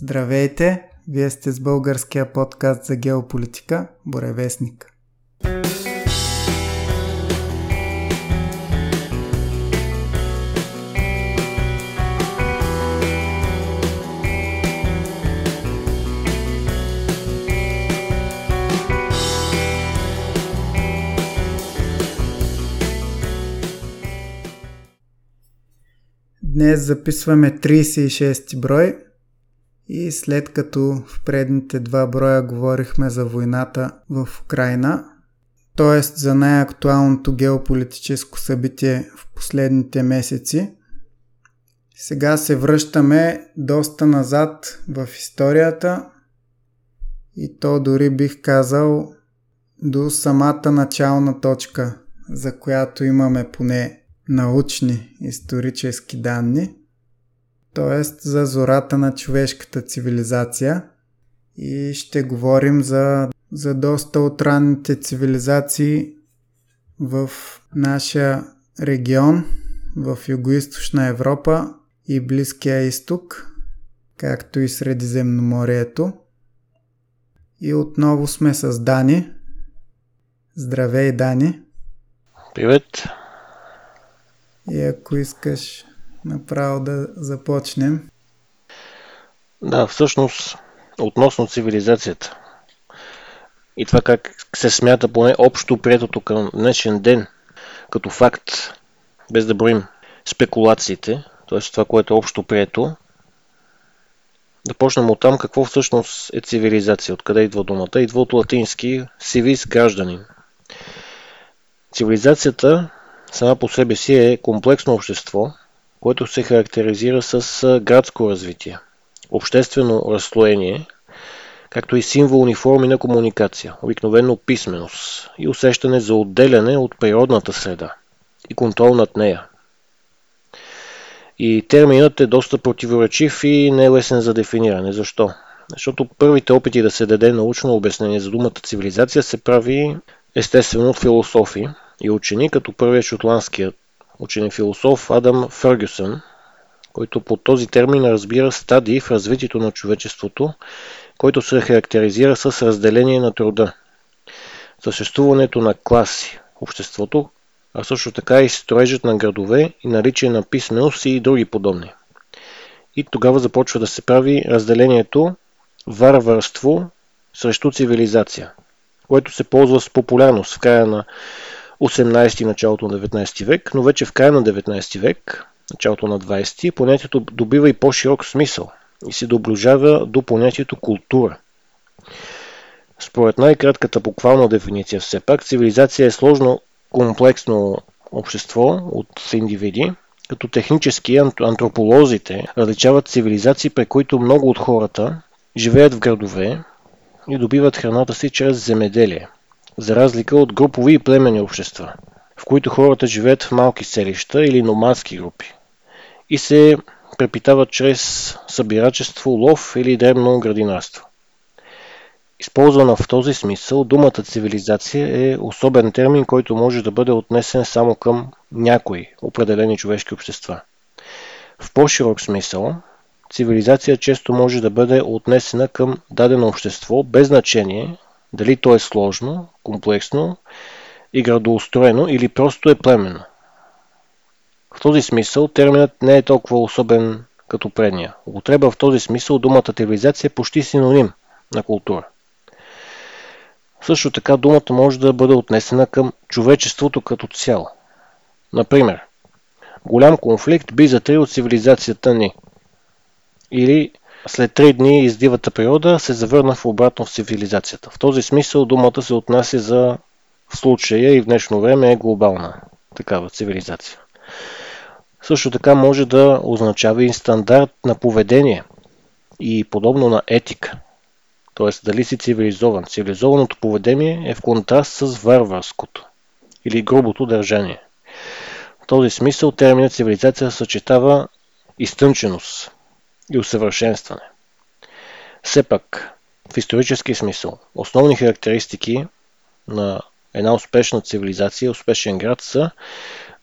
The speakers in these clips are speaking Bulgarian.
Здравейте! Вие сте с българския подкаст за геополитика Боревестник. Днес записваме 36 брой и след като в предните два броя говорихме за войната в Украина, т.е. за най-актуалното геополитическо събитие в последните месеци, сега се връщаме доста назад в историята и то дори бих казал до самата начална точка, за която имаме поне научни исторически данни, т.е. за зората на човешката цивилизация. И ще говорим за, за доста от ранните цивилизации в нашия регион, в Юго-Источна Европа и Близкия изток, както и Средиземноморието. И отново сме с Дани. Здравей, Дани! Привет! И ако искаш направо да започнем. Да, всъщност, относно цивилизацията и това как се смята поне общо приетото към днешен ден като факт, без да броим спекулациите, т.е. това, което е общо прието, да почнем от там какво всъщност е цивилизация, откъде идва думата. Идва от латински civis гражданин. Цивилизацията сама по себе си е комплексно общество, което се характеризира с градско развитие, обществено разслоение, както и символни форми на комуникация, обикновено писменост и усещане за отделяне от природната среда и контрол над нея. И терминът е доста противоречив и не е лесен за дефиниране. Защо? Защото първите опити да се даде научно обяснение за думата цивилизация се прави естествено от философи и учени, като първият шотландският учен философ Адам Фъргюсън, който по този термин разбира стадии в развитието на човечеството, който се характеризира с разделение на труда, съществуването на класи, обществото, а също така и строежът на градове и наличие на писменост и други подобни. И тогава започва да се прави разделението варварство срещу цивилизация, което се ползва с популярност в края на 18 началото на 19 век, но вече в края на 19 век, началото на 20 понятието добива и по-широк смисъл и се доближава до понятието култура. Според най-кратката буквална дефиниция все пак, цивилизация е сложно комплексно общество от индивиди, като технически антрополозите различават цивилизации, при които много от хората живеят в градове и добиват храната си чрез земеделие – за разлика от групови и племени общества, в които хората живеят в малки селища или номадски групи и се препитават чрез събирачество, лов или дребно градинарство. Използвана в този смисъл, думата цивилизация е особен термин, който може да бъде отнесен само към някои определени човешки общества. В по-широк смисъл, цивилизация често може да бъде отнесена към дадено общество без значение дали то е сложно, комплексно и градоустроено или просто е племенно. В този смисъл терминът не е толкова особен като предния. Употреба в този смисъл думата цивилизация е почти синоним на култура. Също така думата може да бъде отнесена към човечеството като цяло. Например, голям конфликт би затрил цивилизацията ни. Или след три дни из дивата природа се завърна в обратно в цивилизацията. В този смисъл думата се отнася за в случая и в днешно време е глобална такава цивилизация. Също така може да означава и стандарт на поведение и подобно на етика. Т.е. дали си цивилизован. Цивилизованото поведение е в контраст с варварското или грубото държание. В този смисъл терминът цивилизация съчетава изтънченост, и усъвършенстване. Все пак, в исторически смисъл, основни характеристики на една успешна цивилизация, успешен град са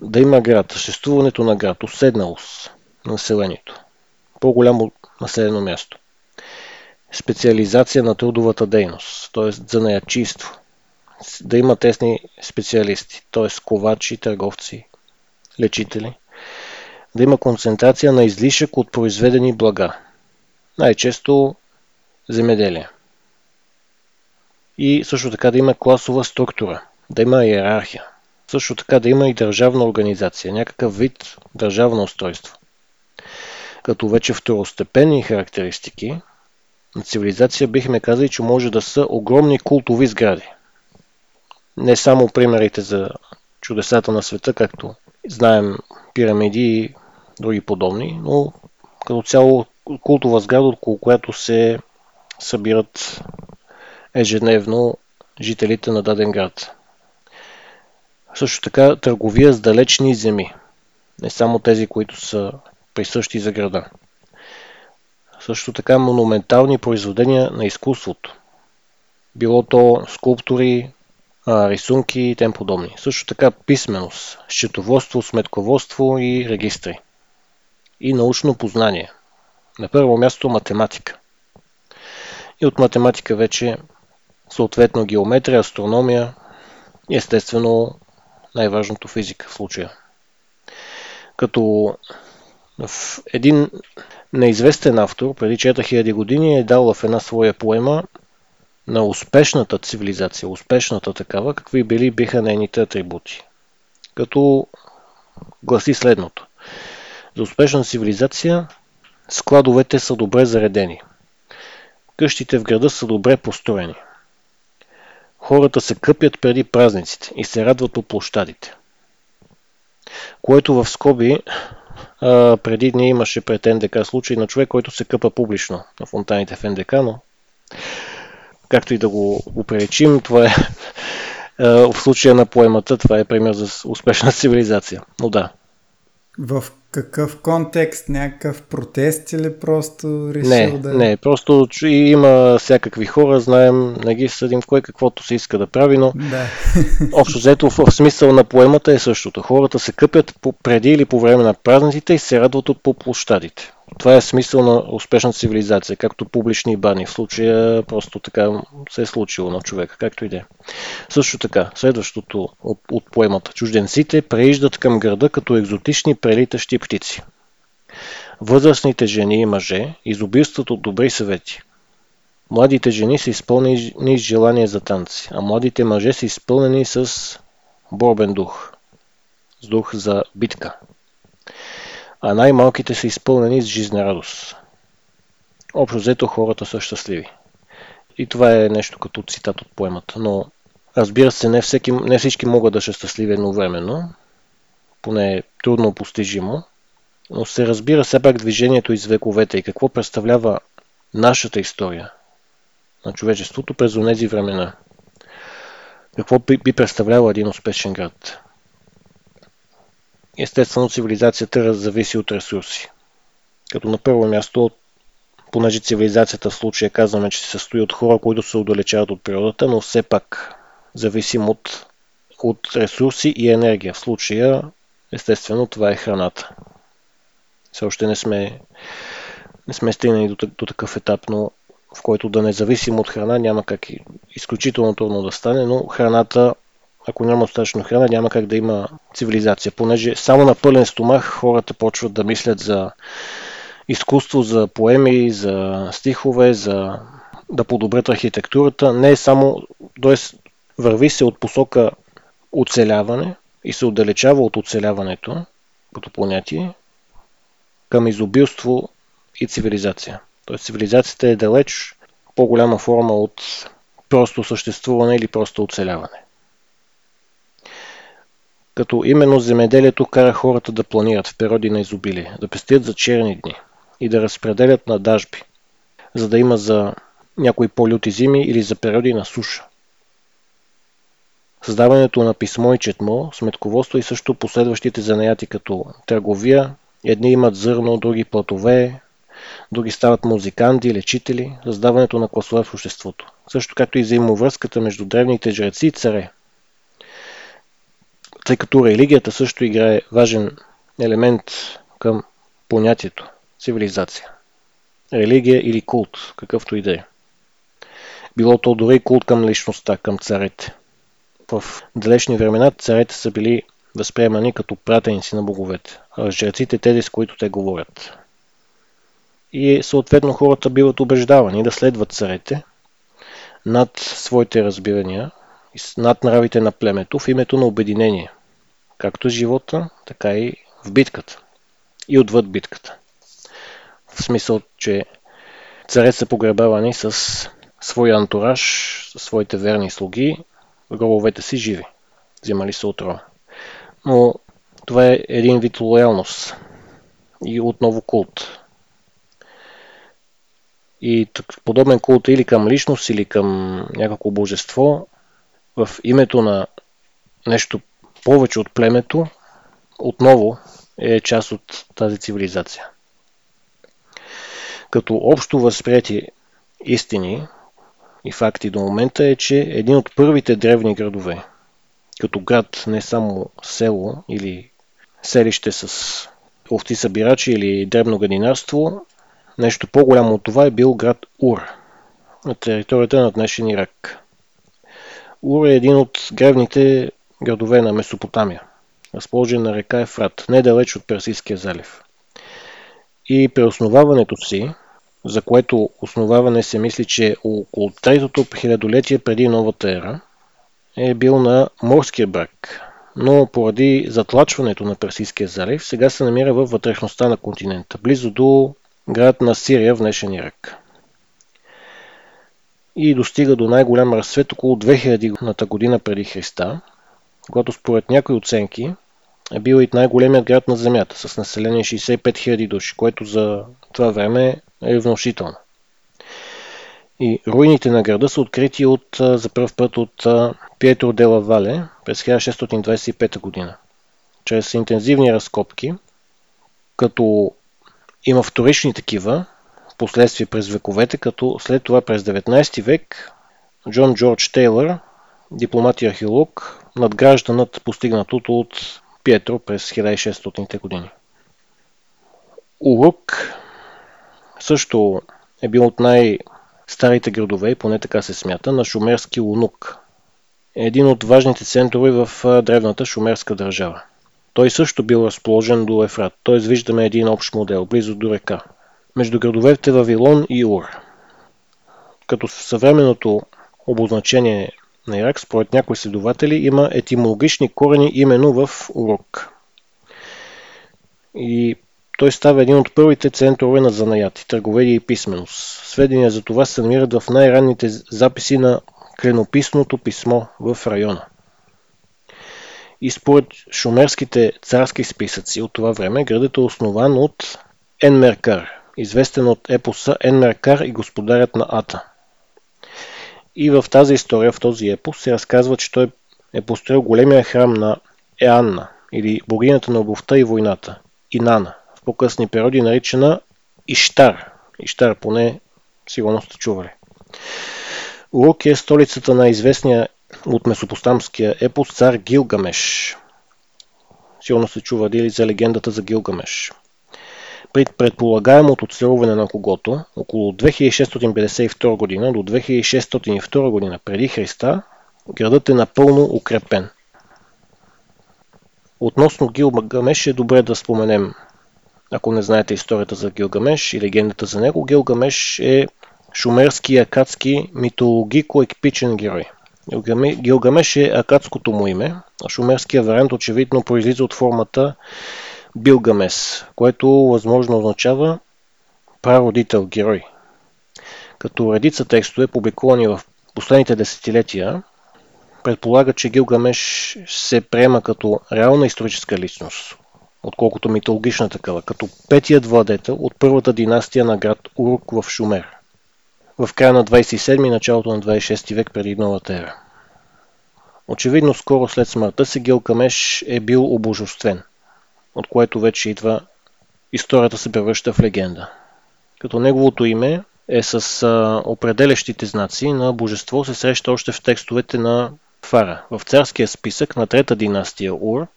да има град, съществуването на град, уседналост на населението, по-голямо населено място. специализация на трудовата дейност, т.е. занаячийство. Да има тесни специалисти, т.е. ковачи, търговци, лечители. Да има концентрация на излишък от произведени блага. Най-често земеделие. И също така да има класова структура, да има иерархия. Също така да има и държавна организация, някакъв вид държавно устройство. Като вече второстепенни характеристики на цивилизация бихме казали, че може да са огромни култови сгради. Не само примерите за чудесата на света, както знаем пирамиди и други подобни, но като цяло култова сграда, около която се събират ежедневно жителите на даден град. Също така търговия с далечни земи, не само тези, които са присъщи за града. Също така монументални произведения на изкуството. Било то скулптури, рисунки и тем подобни. Също така писменост, счетоводство, сметководство и регистри. И научно познание. На първо място математика. И от математика вече съответно геометрия, астрономия и естествено най-важното физика в случая. Като в един неизвестен автор преди 4000 години е дал в една своя поема на успешната цивилизация, успешната такава, какви били биха нейните атрибути. Като гласи следното. За успешна цивилизация складовете са добре заредени. Къщите в града са добре построени. Хората се къпят преди празниците и се радват по площадите. Което в скоби а, преди дни имаше пред НДК случай на човек, който се къпа публично на фонтаните в НДК, но както и да го упречим, това е в случая на поемата, това е пример за успешна цивилизация. Но да. В какъв контекст? Някакъв протест или просто решил не, да... Не, просто има всякакви хора, знаем, не ги съдим кой каквото се иска да прави, но да. общо взето в, в смисъл на поемата е същото. Хората се къпят по, преди или по време на празниците и се радват от по площадите. Това е смисъл на успешна цивилизация, както публични бани. В случая просто така се е случило на човека, както и да е. Също така, следващото от, поемата. Чужденците преиждат към града като екзотични прелитащи птици. Възрастните жени и мъже изобилстват от добри съвети. Младите жени са изпълнени с желание за танци, а младите мъже са изпълнени с борбен дух, с дух за битка а най-малките са изпълнени с жизнена радост. Общо взето хората са щастливи. И това е нещо като цитат от поемата. Но разбира се, не, всеки, не всички могат да са щастливи едновременно. Поне е трудно постижимо. Но се разбира все пак движението из вековете и какво представлява нашата история на човечеството през тези времена. Какво би представлявал един успешен град? Естествено, цивилизацията зависи от ресурси. Като на първо място, понеже цивилизацията в случая казваме, че се състои от хора, които се отдалечават от природата, но все пак зависим от, от ресурси и енергия. В случая, естествено, това е храната. Все още не сме, не сме стигнали до, до такъв етап, но в който да не зависим от храна, няма как изключително трудно да стане, но храната ако няма достатъчно храна, няма как да има цивилизация, понеже само на пълен стомах хората почват да мислят за изкуство, за поеми, за стихове, за да подобрят архитектурата. Не е само, т.е. върви се от посока оцеляване и се отдалечава от оцеляването като понятие към изобилство и цивилизация. Т.е. цивилизацията е далеч по-голяма форма от просто съществуване или просто оцеляване като именно земеделието кара хората да планират в периоди на изобилие, да пестят за черни дни и да разпределят на дажби, за да има за някои по-люти зими или за периоди на суша. Създаването на писмо и четмо, сметководство и също последващите занаяти като търговия, едни имат зърно, други платове, други стават музиканти, лечители, създаването на класове в обществото. Също както и взаимовръзката между древните жреци и царе, тъй като религията също играе важен елемент към понятието цивилизация. религия или култ, какъвто и да е. Било то дори култ към личността, към царете. В далечни времена царете са били възприемани като пратеници на боговете, а жреците тези, с които те говорят. И съответно хората биват убеждавани да следват царете над своите разбирания, над нравите на племето в името на обединение, както живота, така и в битката и отвъд битката. В смисъл, че царете са погребавани с своя антураж, с своите верни слуги, гробовете си живи. Взимали се отрова. Но това е един вид лоялност и отново култ. И подобен култ или към личност, или към някакво божество, в името на нещо повече от племето, отново е част от тази цивилизация. Като общо възприяти истини и факти до момента е, че един от първите древни градове, като град, не само село или селище с овци събирачи или дребно гадинарство, нещо по-голямо от това е бил град Ур на територията на днешен Ирак. Ур е един от древните градове на Месопотамия, разположен на река Ефрат, недалеч от Персийския залив. И при основаването си, за което основаване се мисли, че около третото хилядолетие преди новата ера, е бил на морския брак, но поради затлачването на Персийския залив, сега се намира във вътрешността на континента, близо до град на Сирия в днешен Ирак. И достига до най-голям разцвет около 2000 година преди Христа, когато според някои оценки е бил и най-големият град на Земята с население 65 000 души, което за това време е внушително. И руините на града са открити от, за първ път от Пиетро Дела Вале през 1625 година. Чрез интензивни разкопки, като има вторични такива, последствия през вековете, като след това през 19 век Джон Джордж Тейлър, дипломат и археолог, надгражда над постигнатото от Пиетро през 1600-те години. Урук също е бил от най- старите градове, поне така се смята, на шумерски Лунук. Един от важните центрове в древната шумерска държава. Той също бил разположен до Ефрат, т.е. виждаме един общ модел, близо до река. Между градовете Вавилон и Ур. Като съвременното обозначение на Ирак, според някои следователи, има етимологични корени именно в Урук. И той става един от първите центрове на занаяти, търговедия и писменост. Сведения за това се намират в най-ранните записи на кленописното писмо в района. И според шумерските царски списъци от това време, градът е основан от Енмеркар, известен от епоса Енмеркар и господарят на Ата. И в тази история, в този епос, се разказва, че той е построил големия храм на Еанна, или богинята на обувта и войната, Инана, по-късни периоди наричана Иштар. Иштар поне сигурно сте чували. Урук е столицата на известния от месопостамския епос цар Гилгамеш. Сигурно се чува дили за легендата за Гилгамеш. При предполагаемото целуване на когото, около 2652 година до 2602 година преди Христа, градът е напълно укрепен. Относно Гилгамеш е добре да споменем ако не знаете историята за Гилгамеш и легендата за него, Гилгамеш е шумерски акадски митологико-екипичен герой. Гилгамеш е акадското му име, а шумерския вариант очевидно произлиза от формата Билгамес, което възможно означава прародител, герой. Като редица текстове, публикувани в последните десетилетия, предполага, че Гилгамеш се приема като реална историческа личност, отколкото митологична такава, като петият владетел от първата династия на град Урук в Шумер, в края на 27 и началото на 26 век преди новата ера. Очевидно скоро след смъртта си Гилкамеш е бил обожествен, от което вече идва историята се превръща в легенда. Като неговото име е с а, определящите знаци на божество се среща още в текстовете на Фара. В царския списък на трета династия Ур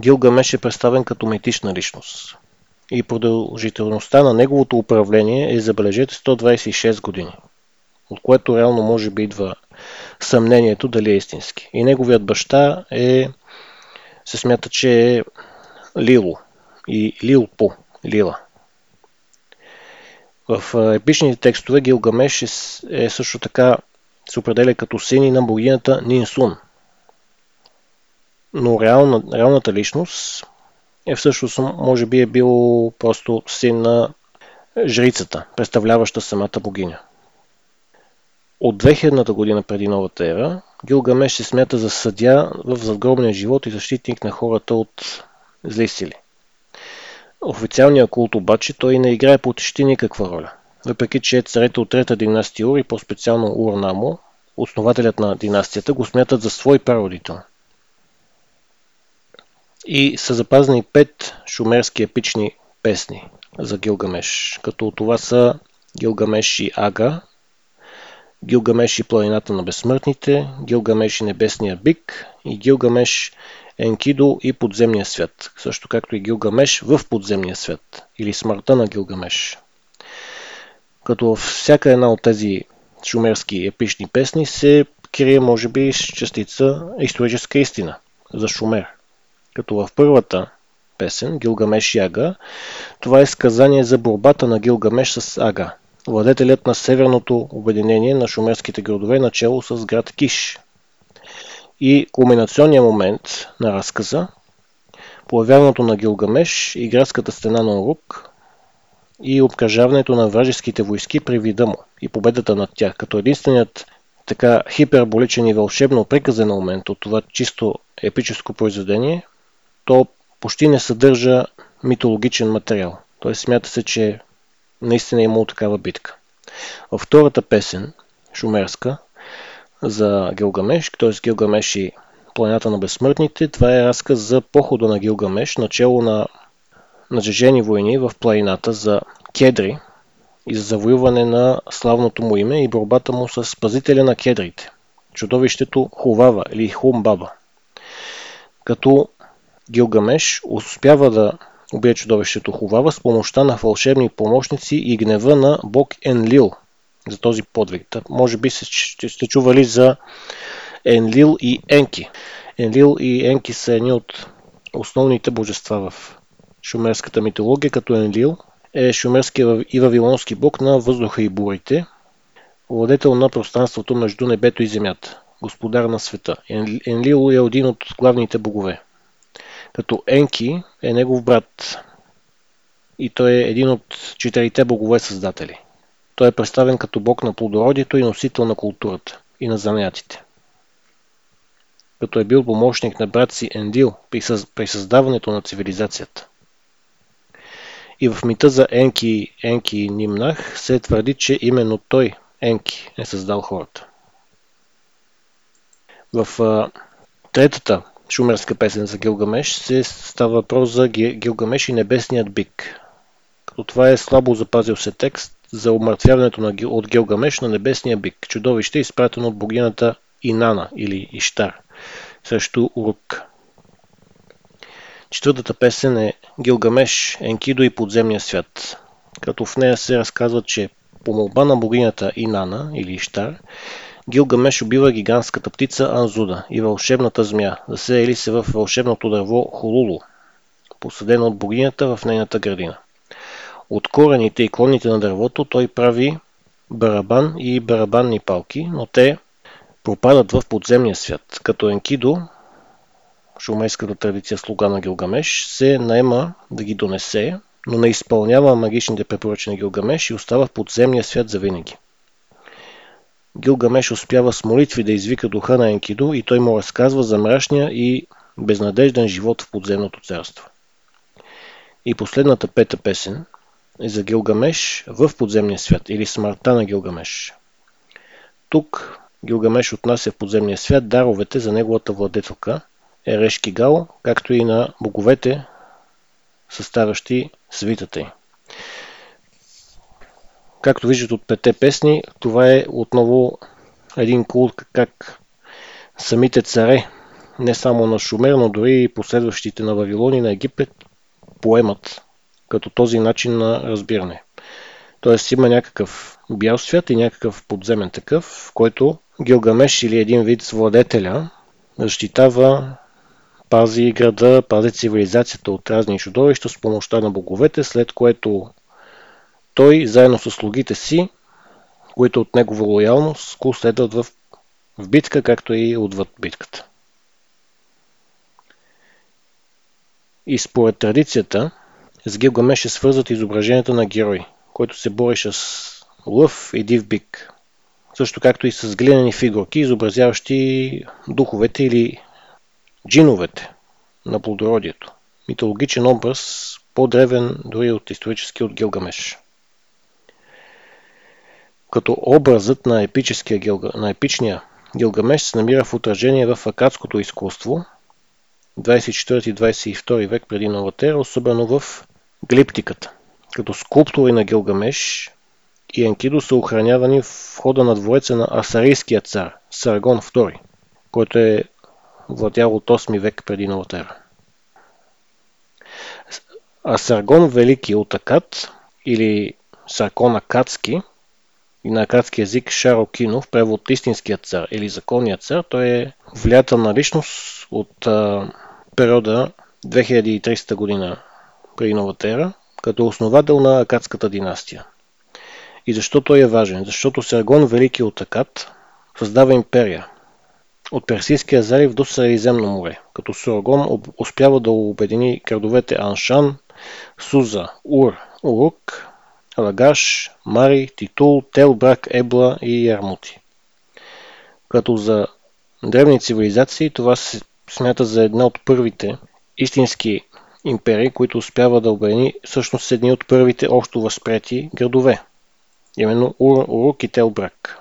Гилгамеш е представен като митична личност. и продължителността на неговото управление е, забележете, 126 години, от което реално може би идва съмнението дали е истински. И неговият баща е, се смята, че е Лило и Лилпо, Лила. В епичните текстове Гилгамеш е, е също така се определя като син на богинята Нинсун. Но реална, реалната личност е всъщност, може би е бил просто син на жрицата, представляваща самата богиня. От 2000-та година преди новата ера, Гилгамеш се смята за съдя в задгробния живот и защитник на хората от зли сили. Официалния култ обаче той не играе почти никаква роля. Въпреки, че царете от трета династия Ур и по-специално Урнамо, основателят на династията, го смятат за свой прародител. И са запазени пет шумерски епични песни за Гилгамеш, като това са Гилгамеш и Ага, Гилгамеш и планината на безсмъртните, Гилгамеш и небесния бик и Гилгамеш Енкидо и подземния свят, също както и Гилгамеш в подземния свят или смъртта на Гилгамеш. Като във всяка една от тези шумерски епични песни се крие, може би, частица историческа истина за Шумер. Като в първата песен, Гилгамеш и Ага, това е сказание за борбата на Гилгамеш с Ага, владетелят на северното обединение на шумерските градове, начало с град Киш. И кулминационният момент на разказа, появяването на Гилгамеш и градската стена на Орук и обкръжаването на вражеските войски при вида му и победата над тях, като единственият така хиперболичен и вълшебно приказен момент от това чисто епическо произведение, то почти не съдържа митологичен материал. Той смята се, че наистина е имало такава битка. Във втората песен, шумерска, за Гилгамеш, т.е. Гилгамеш и планета на безсмъртните, това е разказ за похода на Гилгамеш, начало на нажежени войни в планината за Кедри и за завоюване на славното му име и борбата му с пазителя на кедрите, чудовището Хувава или Хумбаба. Като Гилгамеш успява да убие чудовището Хувава с помощта на фалшебни помощници и гнева на бог Енлил за този подвиг. Та, може би сте, сте чували за Енлил и Енки. Енлил и Енки са едни от основните божества в шумерската митология, като Енлил е шумерския и вавилонски бог на въздуха и бурите, владетел на пространството между небето и земята, господар на света. Енлил е един от главните богове като Енки е негов брат и той е един от четирите богове създатели. Той е представен като бог на плодородието и носител на културата и на занятите. Като е бил помощник на брат си Ендил при създаването на цивилизацията. И в мита за Енки, Енки и Нимнах се твърди, че именно той, Енки, е създал хората. В а, третата шумерска песен за Гилгамеш се става въпрос за Гилгамеш и небесният бик. Като това е слабо запазил се текст за умъртвяването на, от Гилгамеш на небесния бик, чудовище изпратено от богинята Инана или Иштар, срещу Урук. Четвъртата песен е Гилгамеш, Енкидо и подземния свят, като в нея се разказва, че по молба на богинята Инана или Иштар, Гилгамеш убива гигантската птица Анзуда и вълшебната змия, заселили се в вълшебното дърво Холулу, посадено от богинята в нейната градина. От корените и клоните на дървото той прави барабан и барабанни палки, но те пропадат в подземния свят, като Енкидо, шумейската традиция слуга на Гилгамеш, се наема да ги донесе, но не изпълнява магичните препоръчи на Гилгамеш и остава в подземния свят за винаги. Гилгамеш успява с молитви да извика духа на Енкиду и той му разказва за мрачния и безнадежден живот в подземното царство. И последната пета песен е за Гилгамеш в подземния свят или смъртта на Гилгамеш. Тук Гилгамеш отнася в подземния свят даровете за неговата владетелка Ерешки Гал, както и на боговете, съставящи свитата й. Както виждате от пете песни, това е отново един култ как самите царе, не само на Шумер, но дори и последващите на Вавилон и на Египет, поемат като този начин на разбиране. Тоест има някакъв бял свят и някакъв подземен такъв, в който Гилгамеш или един вид с владетеля защитава, пази града, пази цивилизацията от разни чудовища с помощта на боговете, след което той, заедно с слугите си, които от негова лоялност го следват в, в битка, както и отвъд битката. И според традицията, с Гилгамеш е свързват изображенията на герой, който се бореше с лъв и див бик, също както и с глинени фигурки, изобразяващи духовете или джиновете на плодородието. Митологичен образ, по-древен дори от исторически от Гилгамеш. Като образът на, Гилга... на епичния Гилгамеш се намира в отражение в акадското изкуство, 24-22 век преди новата ера, особено в глиптиката. Като скулптури на Гилгамеш и Енкидо са охранявани в хода на двореца на асарийския цар Саргон II, който е владял от 8 век преди новата ера. А Саргон Велики от Акад или Саркон Акадски и на акадски език Шаро Кинов, превод истинският цар или законният цар, той е влиятелна личност от а, периода 2300 година преди новата като основател на Акадската династия. И защо той е важен? Защото Саргон Велики от Акад създава империя от Персийския залив до Средиземно море, като Сургон успява да обедини градовете Аншан, Суза, Ур, Урук, Лагаш, Мари, Титул, Телбрак, Ебла и Ярмути. Като за древни цивилизации това се смята за една от първите истински империи, които успява да обедини всъщност едни от първите общо възпрети градове, именно Ур, Урук и Телбрак.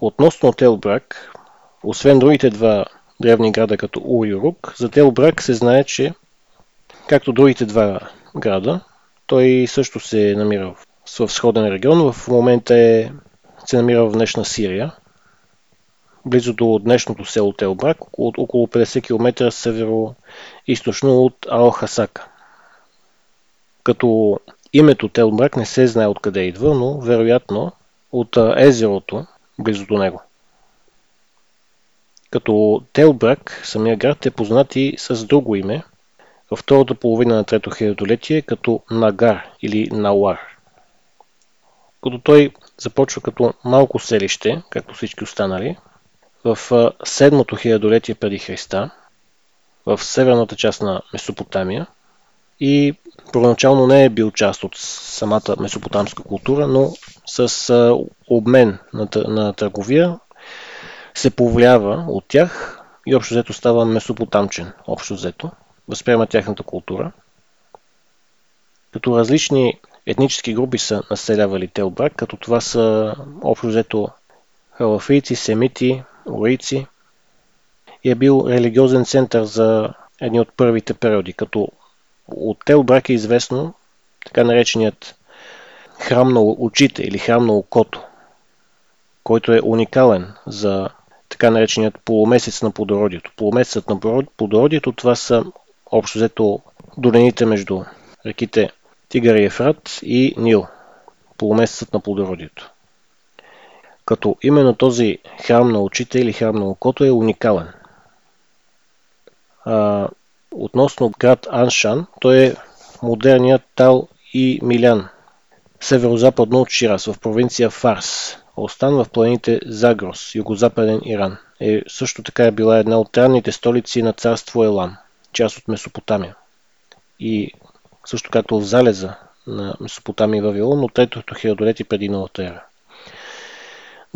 Относно Телбрак, освен другите два древни града като Ур и Урук, за Телбрак се знае, че както другите два града, той също се намира в сходен регион. В момента е, се намира в днешна Сирия, близо до днешното село Телбрак, около, около 50 км северо-источно от Ал-Хасака. Като името Телбрак не се знае откъде идва, но вероятно от езерото близо до него. Като Телбрак, самия град е познат и с друго име, във втората половина на трето хилядолетие като Нагар или Науар. Като той започва като малко селище, както всички останали, в седмото хилядолетие преди Христа, в северната част на Месопотамия и първоначално не е бил част от самата месопотамска култура, но с обмен на, търговия се повлиява от тях и общо взето става месопотамчен, общо взето възприема тяхната култура. Като различни етнически групи са населявали Телбрак, като това са общо взето халафийци, семити, урийци и е бил религиозен център за едни от първите периоди, като от Телбрак е известно така нареченият храм на очите или храм на окото, който е уникален за така нареченият полумесец на плодородието. Полумесецът на плодородието това са общо взето долините между реките Тигър и Ефрат и Нил, полумесецът на плодородието. Като именно този храм на очите или храм на окото е уникален. А, относно град Аншан, той е модерният Тал и Милян, северо-западно от Ширас, в провинция Фарс, Остан в планините Загрос, югозападен Иран. Е, също така е била една от ранните столици на царство Елам част от Месопотамия. И също както в залеза на Месопотамия и Вавилон, от третото хилядолетие преди новата ера.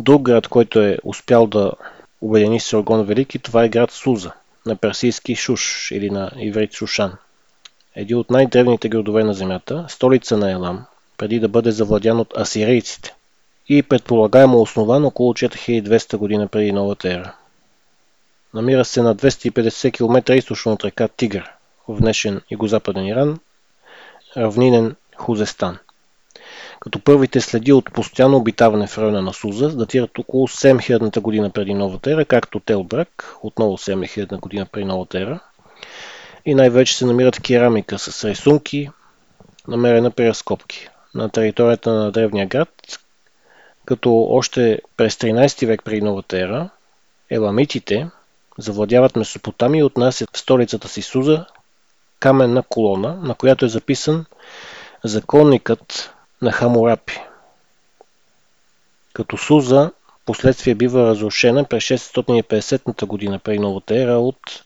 Друг град, който е успял да обедини Сиргон Велики, това е град Суза, на персийски Шуш или на иврит Шушан. Един от най-древните градове на земята, столица на Елам, преди да бъде завладян от асирийците и предполагаемо основан около 4200 година преди новата ера. Намира се на 250 км източно от река Тигър, в днешен югозападен Иран, равнинен Хузестан. Като първите следи от постоянно обитаване в района на Суза датират около 7000 година преди новата ера, както Телбрак, отново 7000 година преди новата ера. И най-вече се намират керамика с рисунки, намерена при разкопки на територията на древния град, като още през 13 век преди новата ера еламитите завладяват Месопотамия и отнасят в столицата си Суза каменна колона, на която е записан законникът на Хамурапи. Като Суза последствие бива разрушена през 650 година преди новата ера от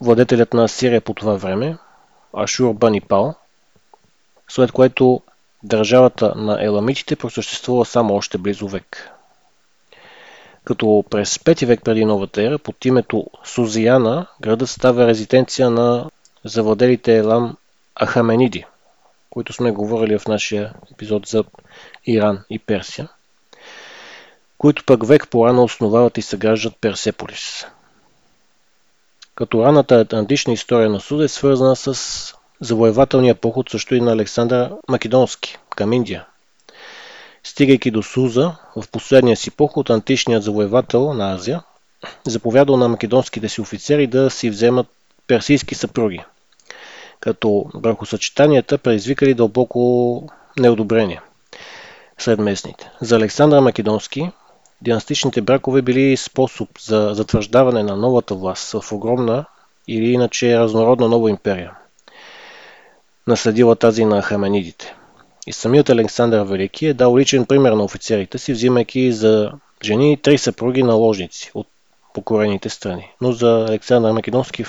владетелят на Асирия по това време, Ашур Банипал, след което държавата на еламитите просъществува само още близо век. Като през 5 век преди новата ера, под името Сузияна, градът става резиденция на завладелите Елам Ахамениди, които сме говорили в нашия епизод за Иран и Персия, които пък век по-рано основават и съграждат Персеполис. Като раната антична история на Суда е свързана с завоевателния поход също и на Александър Македонски към Индия. Стигайки до Суза, в последния си поход античният завоевател на Азия заповядал на македонските си офицери да си вземат персийски съпруги, като бракосъчетанията предизвикали дълбоко неодобрение сред местните. За Александър Македонски династичните бракове били способ за затвърждаване на новата власт в огромна или иначе разнородна нова империя, наследила тази на хаменидите. И самият Александър Велики е дал личен пример на офицерите си, взимайки за жени три съпруги наложници от покорените страни. Но за Александър Македонски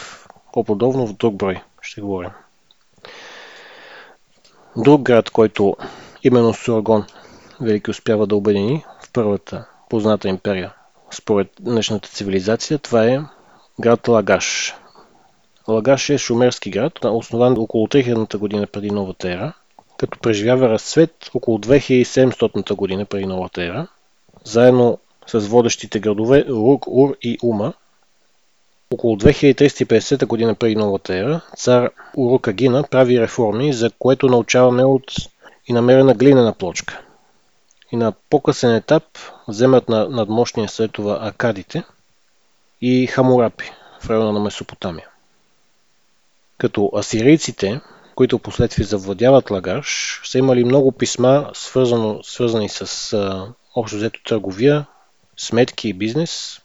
по-подобно в друг брой ще говорим. Друг град, който именно Сурагон Велики успява да обедини в първата позната империя според днешната цивилизация, това е град Лагаш. Лагаш е шумерски град, основан около 3000 година преди новата ера, като преживява разцвет около 2700 година преди новата ера, заедно с водещите градове Рук, Ур и Ума. Около 2350 година преди новата ера, цар Урукагина прави реформи, за което научаваме от и намерена глинена плочка. И на по-късен етап вземат на надмощния светова Акадите и Хамурапи в района на Месопотамия. Като асирийците, които последствие завладяват Лагаш, са имали много писма, свързано, свързани с а, общо взето търговия, сметки и бизнес,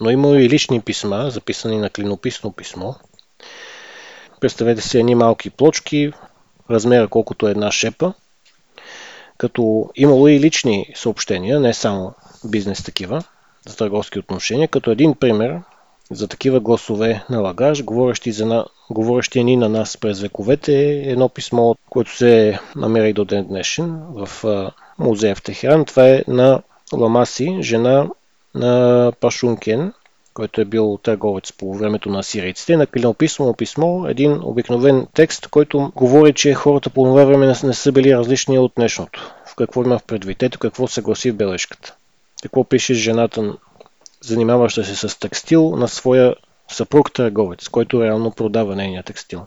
но има и лични писма, записани на клинописно писмо. Представете си едни малки плочки, размера колкото е една шепа, като имало и лични съобщения, не само бизнес такива, за търговски отношения, като един пример за такива гласове на лагаж, говорещи, за на, говорещи ни на нас през вековете, е едно писмо, което се намира и до ден днешен в музея в Техеран. Това е на Ламаси, жена на Пашункен, който е бил търговец по времето на сирийците, на клинописано писмо, един обикновен текст, който говори, че хората по това време не са били различни от днешното. В какво има в предвид? Ето какво се гласи в бележката. Какво пише жената, занимаваща се с текстил, на своя съпруг търговец, който реално продава нейния текстил.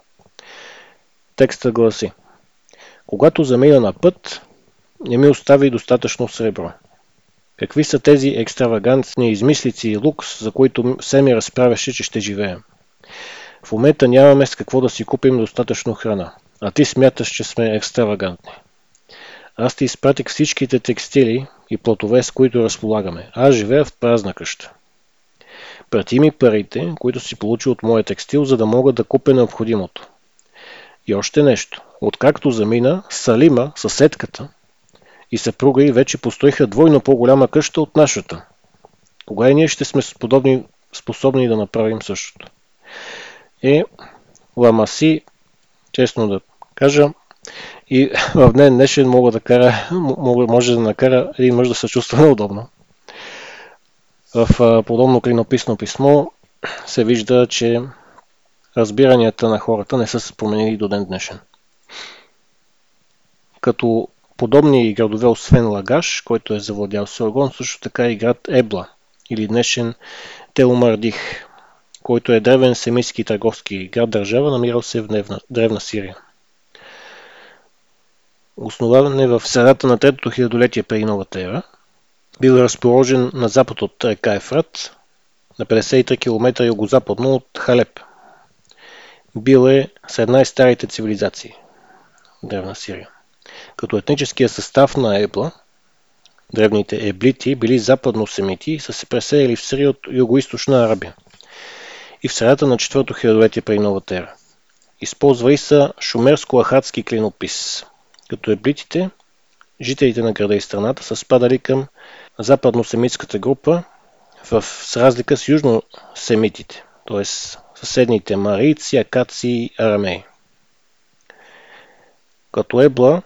Текстът гласи Когато замина на път, не ми остави достатъчно сребро. Какви са тези екстравагантни измислици и лукс, за които все ми разправяше, че ще живеем? В момента нямаме с какво да си купим достатъчно храна, а ти смяташ, че сме екстравагантни. Аз ти изпратих всичките текстили и плотове, с които разполагаме. Аз живея в празна къща. Прати ми парите, които си получил от моя текстил, за да мога да купя необходимото. И още нещо. Откакто замина, Салима, съседката, и съпруга й вече построиха двойно по-голяма къща от нашата. Кога и ние ще сме сподобни, способни да направим същото? И Ламаси, честно да кажа, и в днен днешен мога да кара, може да накара един мъж да се чувства неудобно. В подобно клинописно писмо се вижда, че разбиранията на хората не са се променили до ден днешен. Като подобни градове, освен Лагаш, който е завладял Соргон, също така и град Ебла или днешен Теломардих, който е древен семитски търговски град-държава, намирал се в древна, древна Сирия. Основан е в средата на третото хилядолетие преди новата ера, бил разположен на запад от река Ефрат, на 53 км югозападно от Халеп. Бил е сред най-старите цивилизации – Древна Сирия. Като етническия състав на Ебла, древните еблити били западно-семити и са се преселили в Сирия от юго-источна Арабия и в средата на 4-то хилядолетие при новата ера. Използвали са шумерско-ахатски клинопис, като еблитите, жителите на града и страната, са спадали към западно-семитската група в, с разлика с южно-семитите, т.е. съседните марийци, акаци и арамеи. Като Ебла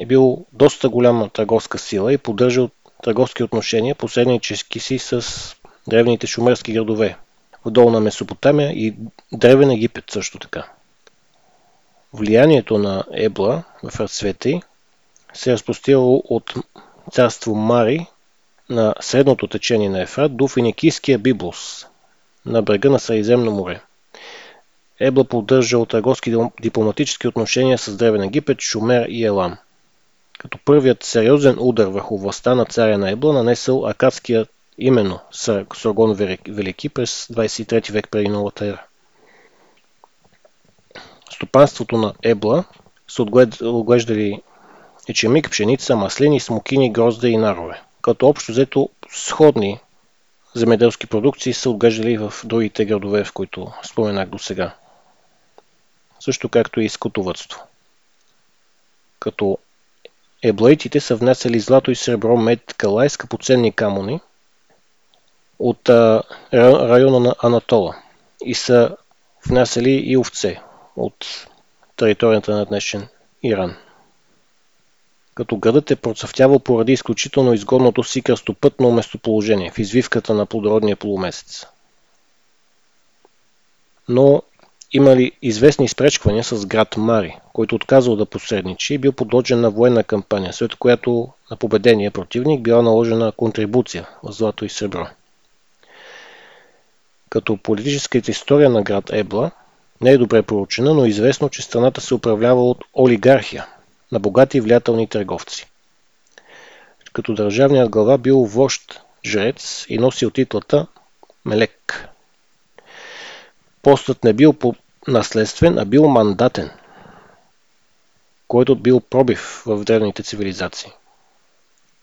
е бил доста голяма търговска сила и поддържал търговски отношения, посреднически си с древните шумерски градове в долна Месопотамия и древен Египет също така. Влиянието на Ебла в разцвете се е разпростирало от царство Мари на средното течение на Ефрат до финикийския Библос на брега на Средиземно море. Ебла поддържал търговски дипломатически отношения с Древен Египет, Шумер и Елам. Като първият сериозен удар върху властта на царя на Ебла нанесъл акадския именно Саргон Велики през 23 век преди новата ера. Стопанството на Ебла са отглеждали ечемик, пшеница, маслини, смокини, грозда и нарове, като общо взето сходни земеделски продукции са отглеждали в другите градове, в които споменах до сега. Също както и скотовътство. Като еблаитите са внесели злато и сребро, мед, кала и скъпоценни камъни от района на Анатола и са внасяли и овце от територията на днешен Иран. Като градът е процъфтявал поради изключително изгодното си кръстопътно местоположение в извивката на плодородния полумесец. Но имали известни изпречквания с град Мари, който отказал да посредничи и бил подложен на военна кампания, след която на победения противник била наложена контрибуция в злато и сребро. Като политическата история на град Ебла не е добре проучена, но е известно, че страната се управлява от олигархия на богати и влиятелни търговци. Като държавният глава бил вожд жрец и носил титлата Мелек. Постът не бил наследствен, а бил мандатен, който бил пробив в древните цивилизации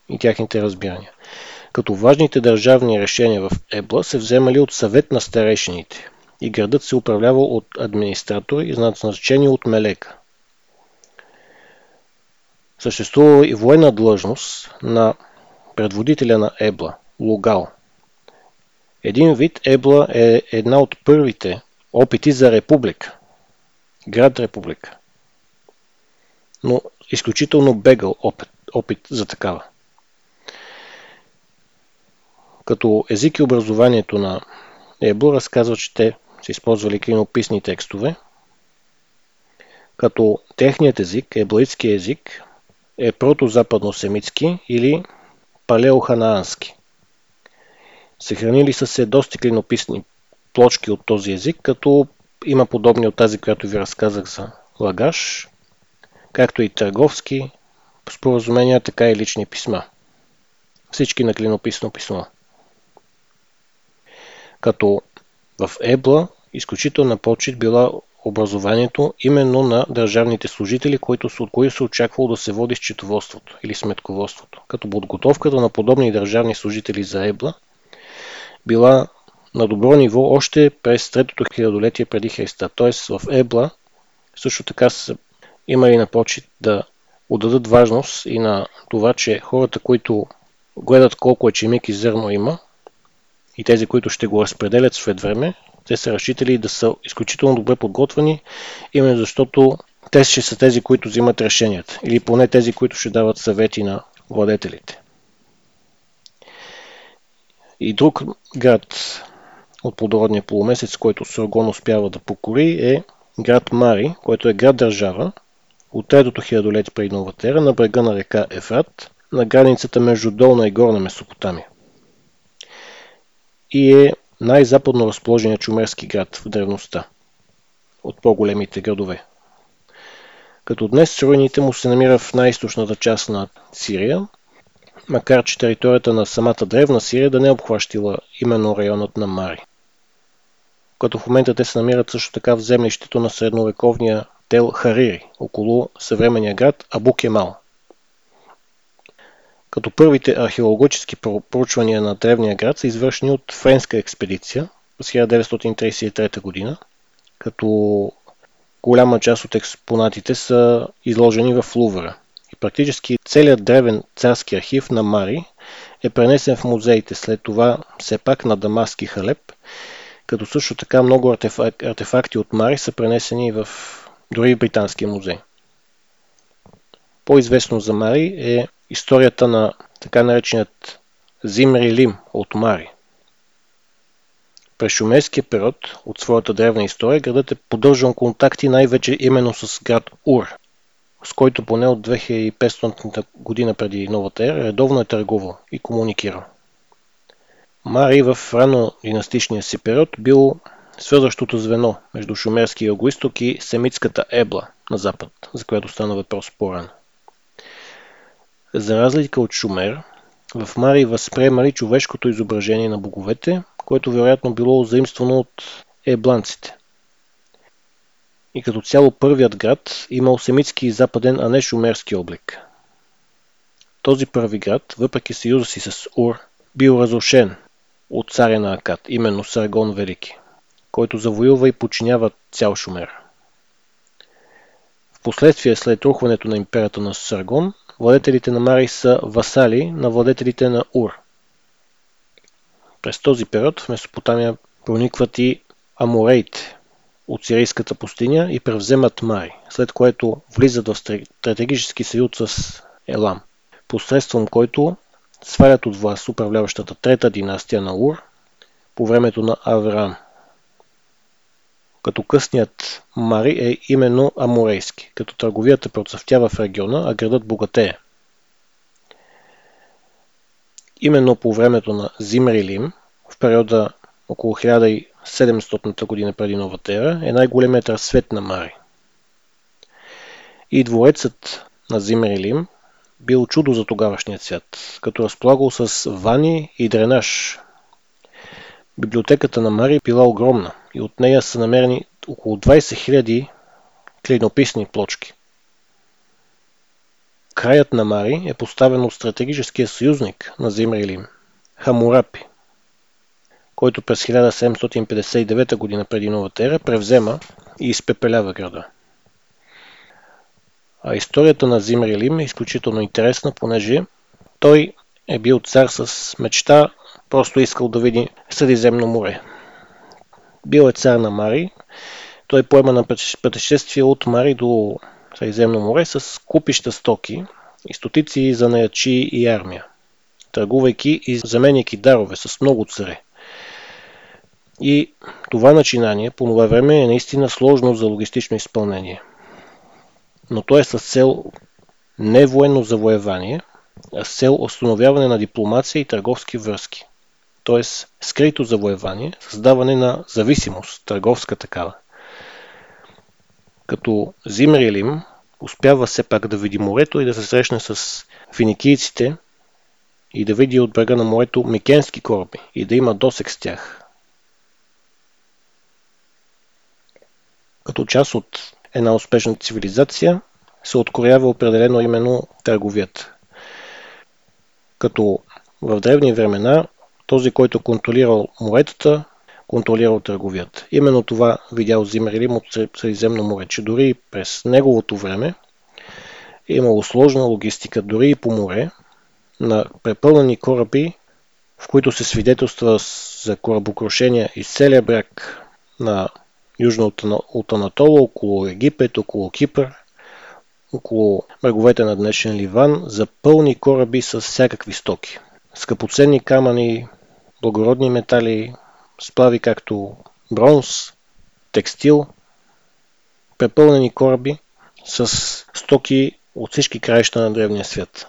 и тяхните разбирания като важните държавни решения в Ебла се вземали от съвет на старейшините и градът се управлявал от администратори, назначени от Мелека. Съществува и военна длъжност на предводителя на Ебла, Лугал. Един вид Ебла е една от първите опити за република, град република. Но изключително бегал опит, опит за такава. Като език и образованието на Ебо разказва, че те са използвали клинописни текстове, като техният език, еблоитски език, е протозападно-семитски или палеоханаански. Съхранили са се доста клинописни плочки от този език, като има подобни от тази, която ви разказах за лагаш, както и търговски споразумения, така и лични писма. Всички на клинописно писмо като в Ебла изключителна почет била образованието именно на държавните служители, които, от които се очаквало да се води счетоводството или сметководството. Като подготовката на подобни държавни служители за Ебла била на добро ниво още през третото хилядолетие преди Христа. Т.е. в Ебла също така са имали на почет да отдадат важност и на това, че хората, които гледат колко ечемик и зърно има, и тези, които ще го разпределят след време, те са разчитали да са изключително добре подготвени, именно защото те ще са тези, които взимат решенията, или поне тези, които ще дават съвети на владетелите. И друг град от плодородния полумесец, който Соргон успява да покори е град Мари, който е град-държава от третото хилядолетие преди новата ера на брега на река Ефрат, на границата между долна и горна Месопотамия и е най-западно разположеният чумерски град в древността от по-големите градове. Като днес руините му се намира в най-источната част на Сирия, макар че територията на самата древна Сирия да не е обхващила именно районът на Мари. Като в момента те се намират също така в землището на средновековния Тел Харири, около съвременния град Абу Кемал. Като първите археологически проучвания на древния град са извършени от френска експедиция през 1933 година, като голяма част от експонатите са изложени в Лувъра. Практически целият древен царски архив на Мари е пренесен в музеите, след това все пак на Дамаски Халеп, като също така много артефакти от Мари са пренесени в дори в Британския музей. По-известно за Мари е историята на така нареченият Зимри Лим от Мари. През шумерския период от своята древна история градът е поддържал контакти най-вече именно с град Ур, с който поне от 2500 година преди новата ера редовно е търгувал и комуникирал. Мари в рано династичния си период бил свързващото звено между шумерския югоисток и семитската Ебла на запад, за която стана въпрос по-рано. За разлика от Шумер, в Мари възприемали човешкото изображение на боговете, което вероятно било заимствано от ебланците. И като цяло първият град имал семитски и западен, а не шумерски облик. Този първи град, въпреки съюза си с Ур, бил разрушен от царя на Акад, именно Саргон Велики, който завоюва и подчинява цял Шумер. Впоследствие, след рухването на империята на Саргон, владетелите на Мари са васали на владетелите на Ур. През този период в Месопотамия проникват и амореите от сирийската пустиня и превземат Мари, след което влизат в стратегически съюз с Елам, посредством който свалят от власт управляващата трета династия на Ур по времето на Авраам. Като късният Мари е именно аморейски, като търговията процъфтява в региона, а градът богатее. Именно по времето на Зимрилим, в периода около 1700 година преди новата ера, е най-големият разсвет на Мари. И дворецът на Зимрилим бил чудо за тогавашния свят, като разполагал с вани и дренаж. Библиотеката на Мари била огромна и от нея са намерени около 20 000 клинописни плочки. Краят на Мари е поставен от стратегическия съюзник на Зимрилим – Хамурапи, който през 1759 година преди новата ера превзема и изпепелява града. А историята на Зимрилим е изключително интересна, понеже той е бил цар с мечта, просто искал да види Средиземно море. Бил е цар на Мари, той поема на пътешествие от Мари до Средиземно море с купища стоки и стотици занаячи и армия, търгувайки и заменяйки дарове с много царе. И това начинание по това време е наистина сложно за логистично изпълнение – но то е с цел не военно завоевание, а с цел установяване на дипломация и търговски връзки. Т.е. скрито завоевание, създаване на зависимост, търговска такава. Като Зимрилим успява все пак да види морето и да се срещне с финикийците и да види от брега на морето микенски кораби и да има досек с тях. Като част от една успешна цивилизация се откроява определено именно търговията. Като в древни времена този, който контролирал моретата, контролирал търговията. Именно това видял Зимрилим от Средиземно море, че дори през неговото време е имало сложна логистика, дори и по море, на препълнени кораби, в които се свидетелства за корабокрушения из целия бряг на южно от Анатола, около Египет, около Кипър, около бреговете на днешен Ливан, за пълни кораби с всякакви стоки. Скъпоценни камъни, благородни метали, сплави както бронз, текстил, препълнени кораби с стоки от всички краища на древния свят.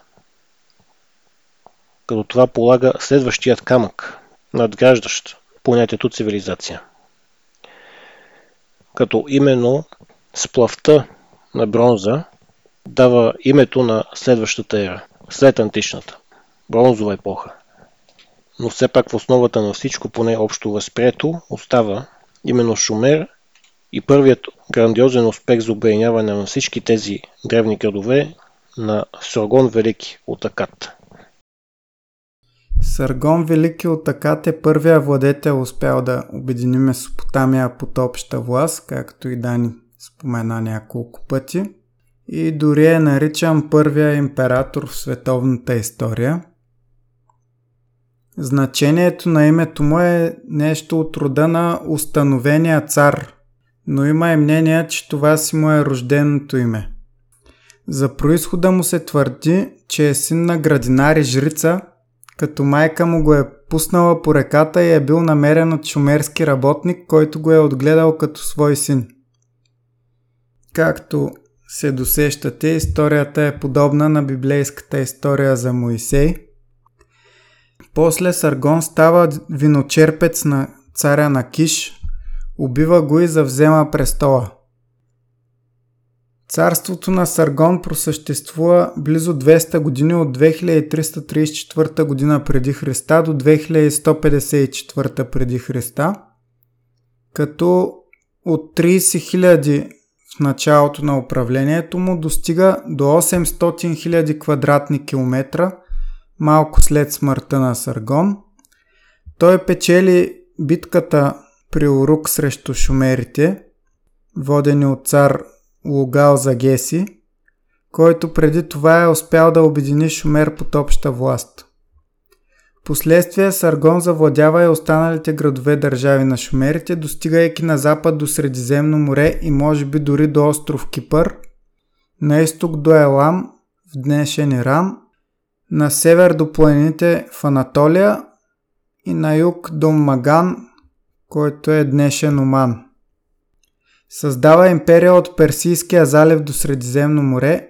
Като това полага следващият камък, надграждащ понятието цивилизация като именно сплавта на бронза дава името на следващата ера, след античната, бронзова епоха. Но все пак в основата на всичко, поне общо възприето, остава именно Шумер и първият грандиозен успех за обединяване на всички тези древни градове на Саргон Велики от Акат. Саргон Велики от Акат е първия владетел успял да обедини Месопотамия под обща власт, както и Дани спомена няколко пъти. И дори е наричан първия император в световната история. Значението на името му е нещо от рода на установения цар, но има и мнение, че това си му е рожденото име. За происхода му се твърди, че е син на градинар и жрица, като майка му го е пуснала по реката и е бил намерен от шумерски работник, който го е отгледал като свой син. Както се досещате, историята е подобна на библейската история за Моисей. После Саргон става виночерпец на царя на Киш, убива го и завзема престола. Царството на Саргон просъществува близо 200 години от 2334 година преди Христа до 2154 преди Христа, като от 30 000 в началото на управлението му достига до 800 000 квадратни километра малко след смъртта на Саргон. Той печели битката при Урук срещу шумерите, водени от цар Лугал Загеси, който преди това е успял да обедини Шумер под обща власт. Последствие Саргон завладява и останалите градове държави на шумерите, достигайки на запад до Средиземно море и може би дори до остров Кипър, на изток до Елам, в днешен Иран, на север до планините в Анатолия и на юг до Маган, който е днешен Оман. Създава империя от Персийския залив до Средиземно море,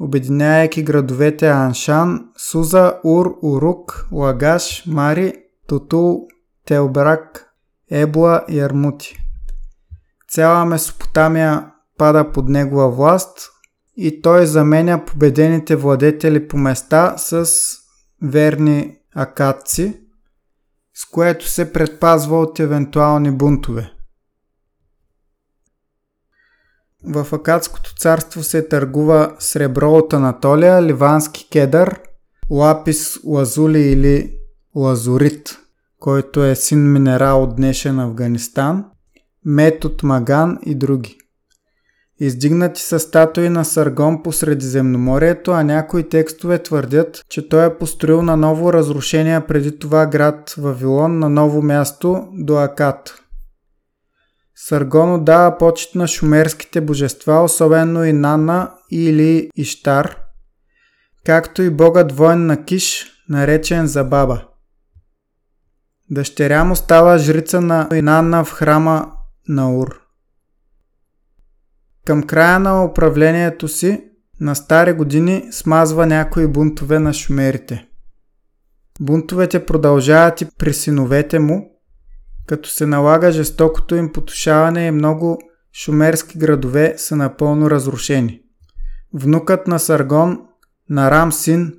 обединявайки градовете Аншан, Суза, Ур, Урук, Лагаш, Мари, Тутул, Телбрак, Ебла и Армути. Цяла Месопотамия пада под негова власт и той заменя победените владетели по места с верни акадци, с което се предпазва от евентуални бунтове. В Акадското царство се търгува сребро от Анатолия, ливански кедър, лапис лазули или лазурит, който е син минерал от днешен Афганистан, мед от Маган и други. Издигнати са статуи на Саргон по Средиземноморието, а някои текстове твърдят, че той е построил на ново разрушение преди това град Вавилон на ново място до Акат. Саргон дава почет на шумерските божества, особено и Нана или Иштар, както и богът воен на Киш, наречен за баба. Дъщеря му става жрица на Инанна в храма на Ур. Към края на управлението си, на стари години смазва някои бунтове на шумерите. Бунтовете продължават и при синовете му, като се налага жестокото им потушаване и много шумерски градове са напълно разрушени. Внукът на Саргон, на Рам син,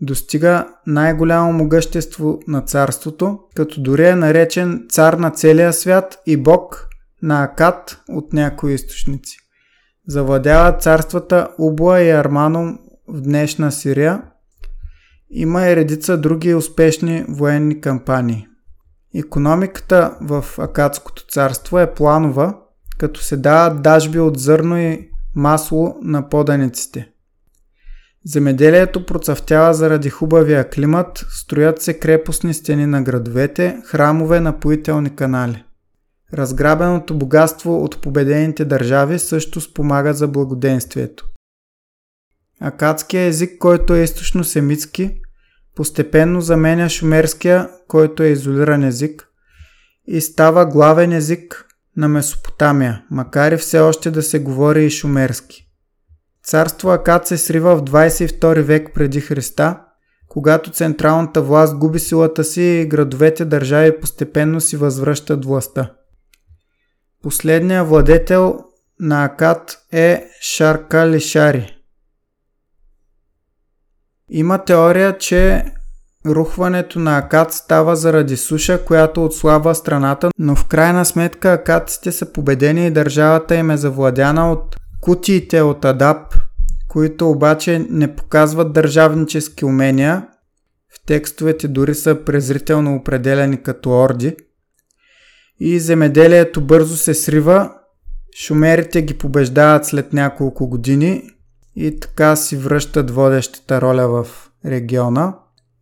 достига най-голямо могъщество на царството, като дори е наречен цар на целия свят и бог на Акат от някои източници. Завладява царствата Убла и Арманом в днешна Сирия. Има и редица други успешни военни кампании. Економиката в Акадското царство е планова, като се дават дажби от зърно и масло на поданиците. Земеделието процъфтява заради хубавия климат, строят се крепостни стени на градовете, храмове, напоителни канали. Разграбеното богатство от победените държави също спомага за благоденствието. Акадския език, който е източно-семитски, постепенно заменя шумерския, който е изолиран език, и става главен език на Месопотамия, макар и все още да се говори и шумерски. Царство Акад се срива в 22 век преди Христа, когато централната власт губи силата си и градовете държави постепенно си възвръщат властта. Последният владетел на Акад е Шаркалишари. Има теория, че рухването на Акад става заради суша, която отслабва страната, но в крайна сметка акадците са победени и държавата им е завладяна от кутиите от Адап, които обаче не показват държавнически умения. В текстовете дори са презрително определени като орди. И земеделието бързо се срива, шумерите ги побеждават след няколко години и така си връщат водещата роля в региона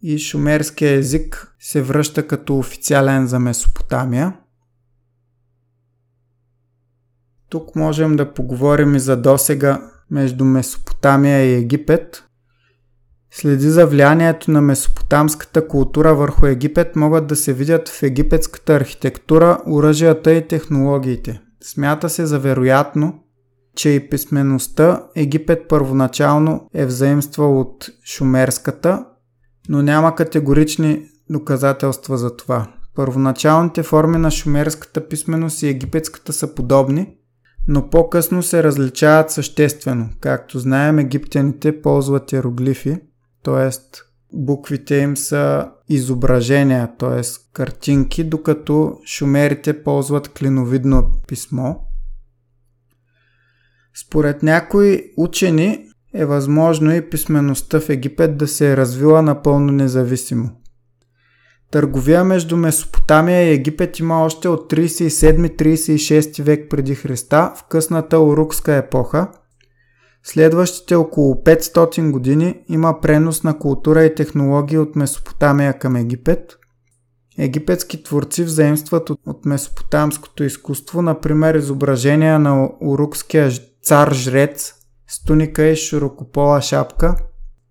и шумерския език се връща като официален за Месопотамия. Тук можем да поговорим и за досега между Месопотамия и Египет. Следи за влиянието на месопотамската култура върху Египет могат да се видят в египетската архитектура, оръжията и технологиите. Смята се за вероятно, че и писмеността Египет първоначално е взаимствал от шумерската, но няма категорични доказателства за това. Първоначалните форми на шумерската писменост и египетската са подобни, но по-късно се различават съществено. Както знаем, египтяните ползват иероглифи, т.е. буквите им са изображения, т.е. картинки, докато шумерите ползват клиновидно писмо. Според някои учени е възможно и писмеността в Египет да се е развила напълно независимо. Търговия между Месопотамия и Египет има още от 37-36 век преди Христа в късната урукска епоха. Следващите около 500 години има пренос на култура и технологии от Месопотамия към Египет. Египетски творци взаимстват от месопотамското изкуство, например изображения на урукския цар-жрец с туника и широкопола шапка,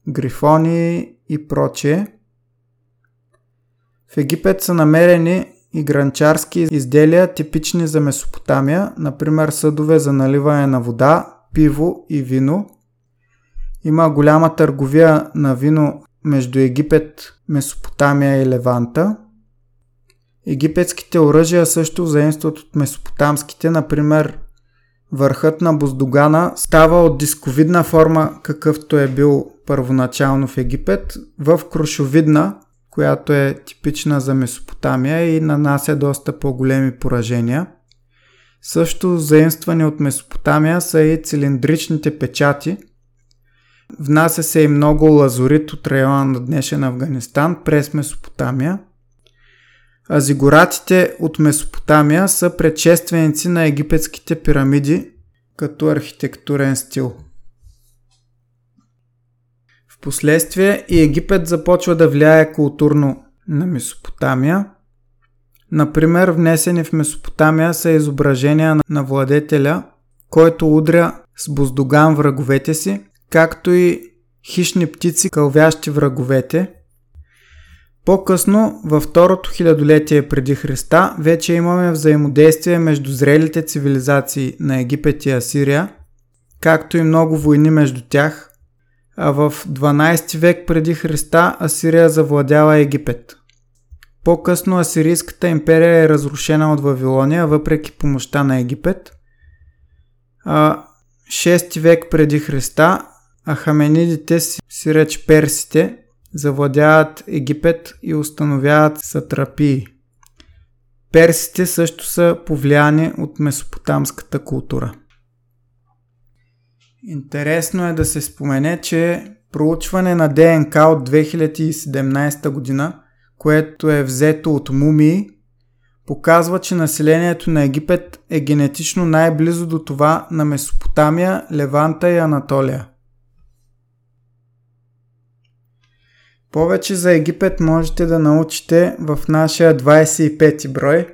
грифони и прочее. В Египет са намерени и гранчарски изделия, типични за Месопотамия, например съдове за наливане на вода, пиво и вино. Има голяма търговия на вино между Египет, Месопотамия и Леванта. Египетските оръжия също заимстват от месопотамските, например Върхът на Боздогана става от дисковидна форма, какъвто е бил първоначално в Египет, в крушовидна, която е типична за Месопотамия и нанася доста по-големи поражения. Също заимствани от Месопотамия са и цилиндричните печати. Внася се и много лазорит от района на днешен Афганистан през Месопотамия – а зигуратите от Месопотамия са предшественици на египетските пирамиди като архитектурен стил. Впоследствие и Египет започва да влияе културно на Месопотамия. Например, внесени в Месопотамия са изображения на владетеля, който удря с буздоган враговете си, както и хищни птици, кълвящи враговете – по-късно, във второто хилядолетие преди Христа, вече имаме взаимодействие между зрелите цивилизации на Египет и Асирия, както и много войни между тях, а в 12 век преди Христа Асирия завладява Египет. По-късно Асирийската империя е разрушена от Вавилония, въпреки помощта на Египет. А 6 век преди Христа Ахаменидите, си реч персите, завладяват Египет и установяват сатрапии. Персите също са повлияни от месопотамската култура. Интересно е да се спомене, че проучване на ДНК от 2017 година, което е взето от мумии, показва, че населението на Египет е генетично най-близо до това на Месопотамия, Леванта и Анатолия. Повече за Египет можете да научите в нашия 25 брой,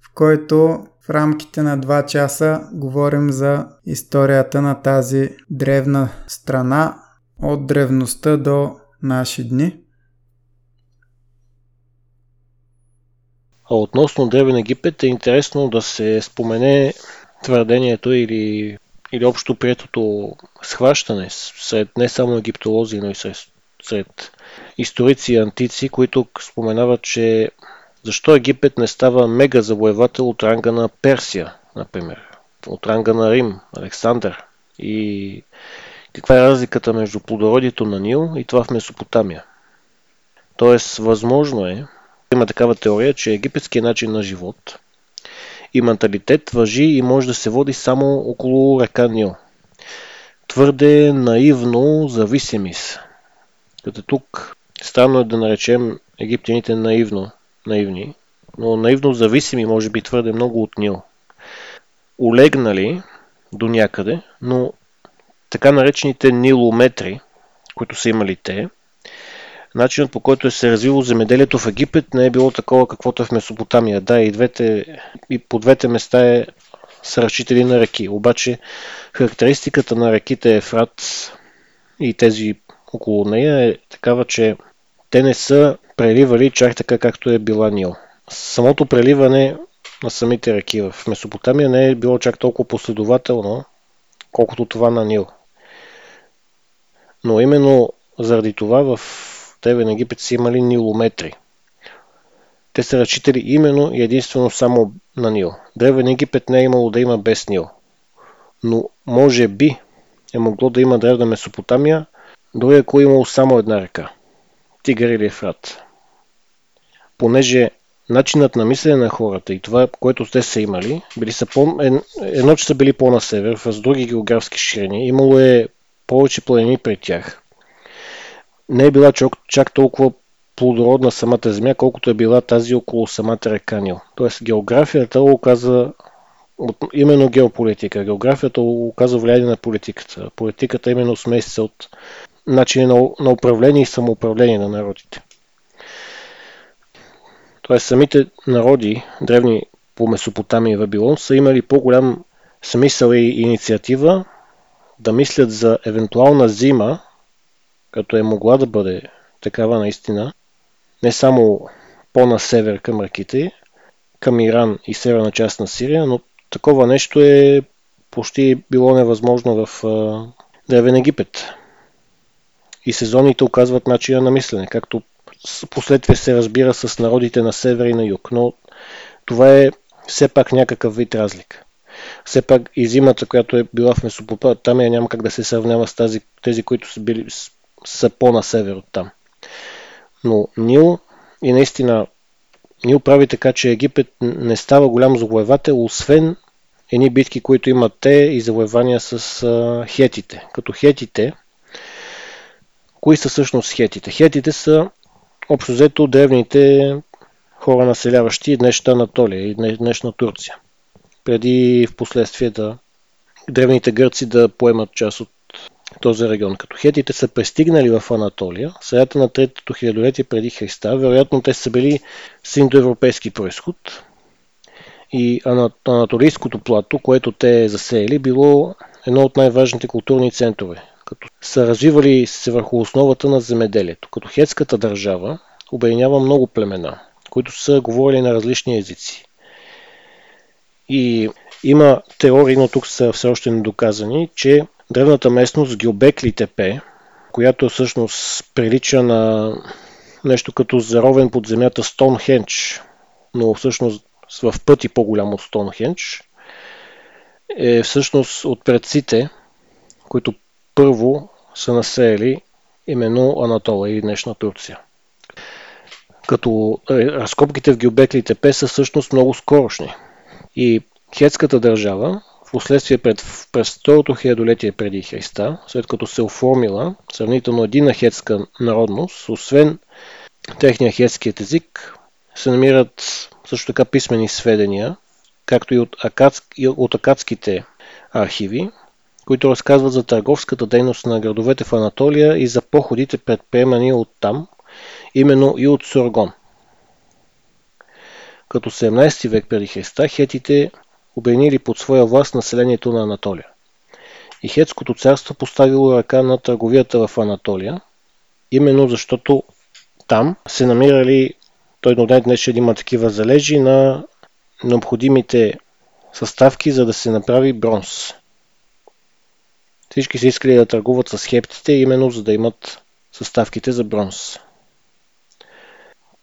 в който в рамките на 2 часа говорим за историята на тази древна страна от древността до наши дни. А относно Древен Египет е интересно да се спомене твърдението или, или общо приетото схващане сред не само египтолози, но и сред, сред историци и антици, които споменават, че защо Египет не става мега завоевател от ранга на Персия, например, от ранга на Рим, Александър и каква е разликата между плодородието на Нил и това в Месопотамия. Тоест, възможно е, има такава теория, че египетският начин на живот и менталитет въжи и може да се води само около река Нил. Твърде наивно зависими са. Като тук странно е да наречем египтяните наивно, наивни, но наивно зависими може би твърде много от Нил. Олегнали до някъде, но така наречените нилометри, които са имали те, начинът по който е се развило земеделието в Египет не е било такова каквото е в Месопотамия. Да, и, двете, и по двете места е са разчители на реки. Обаче характеристиката на реките Ефрат и тези около нея е такава, че те не са преливали чак така както е била Нил. Самото преливане на самите реки в Месопотамия не е било чак толкова последователно, колкото това на Нил. Но именно заради това в Древен Египет са имали нилометри. Те са разчитали именно и единствено само на Нил. Древен Египет не е имало да има без Нил. Но може би е могло да има древна Месопотамия, дори ако е имало само една река. Тигър или Ефрат. Понеже начинът на мислене на хората и това, което те са имали, били са по... едно, че са били по-на север, с други географски ширини, имало е повече планини при тях. Не е била чак, чак толкова плодородна самата земя, колкото е била тази около самата река Нил. Тоест географията оказа именно геополитика. Географията оказа влияние на политиката. Политиката именно смесица от начини на, на управление и самоуправление на народите. Тоест самите народи, древни по Месопотамия и Вавилон, са имали по-голям смисъл и инициатива да мислят за евентуална зима, като е могла да бъде такава наистина, не само по-на север към реките, към Иран и северна част на Сирия, но такова нещо е почти било невъзможно в Древен Египет. И сезоните оказват начина на мислене, както последствие се разбира с народите на север и на юг. Но това е все пак някакъв вид разлика. Все пак и зимата, която е била в Месопотамия, няма как да се сравнява с тази, тези, които са, били, са по-на север от там. Но Нил и наистина Нил прави така, че Египет не става голям завоевател, освен едни битки, които имат те и завоевания с хетите. Като хетите, кои са всъщност хетите? Хетите са общо взето древните хора населяващи днешната Анатолия и днешна Турция. Преди в последствие да древните гърци да поемат част от този регион. Като хетите са пристигнали в Анатолия, средата на третото хилядолетие преди Христа, вероятно те са били с индоевропейски происход и анатолийското плато, което те засеяли, било едно от най-важните културни центрове, като са развивали се върху основата на земеделието. Като хетската държава обединява много племена, които са говорили на различни езици. И има теории, но тук са все още недоказани, че древната местност Гилбекли Тепе, която всъщност прилича на нещо като заровен под земята Стоунхендж, но всъщност в пъти по-голям от Стоунхендж, е всъщност от предците, които първо са населили именно Анатола и днешна Турция. Като е, разкопките в Гюбекли Тепе са всъщност много скорошни. И хетската държава, в последствие пред, през второто хилядолетие преди Христа, след като се оформила сравнително едина хетска народност, освен техния хетският език, се намират също така писмени сведения, както и от, акадск, и от акадските архиви, които разказват за търговската дейност на градовете в Анатолия и за походите предприемани от там, именно и от Соргон. Като 17 век преди Христа, хетите обединили под своя власт населението на Анатолия. И Хетското царство поставило ръка на търговията в Анатолия, именно защото там се намирали, той до днес има такива залежи на необходимите съставки, за да се направи бронз. Всички са искали да търгуват с хептите, именно за да имат съставките за бронз.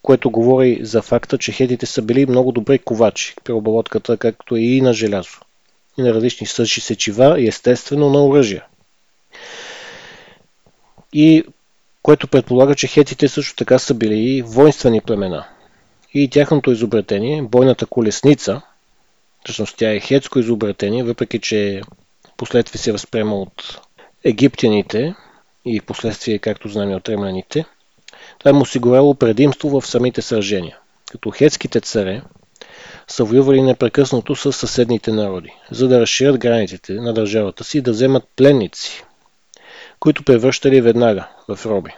Което говори за факта, че хетите са били много добри ковачи при обработката, както и на желязо. И на различни съжи сечива и естествено на оръжия. И което предполага, че хетите също така са били и воинствени племена. И тяхното изобретение, бойната колесница, всъщност тя е хетско изобретение, въпреки че последствие се възприема от египтяните и последствие, както знаем, от ремляните, това им осигуряло предимство в самите сражения. Като хетските царе са воювали непрекъснато с съседните народи, за да разширят границите на държавата си и да вземат пленници, които превръщали веднага в роби.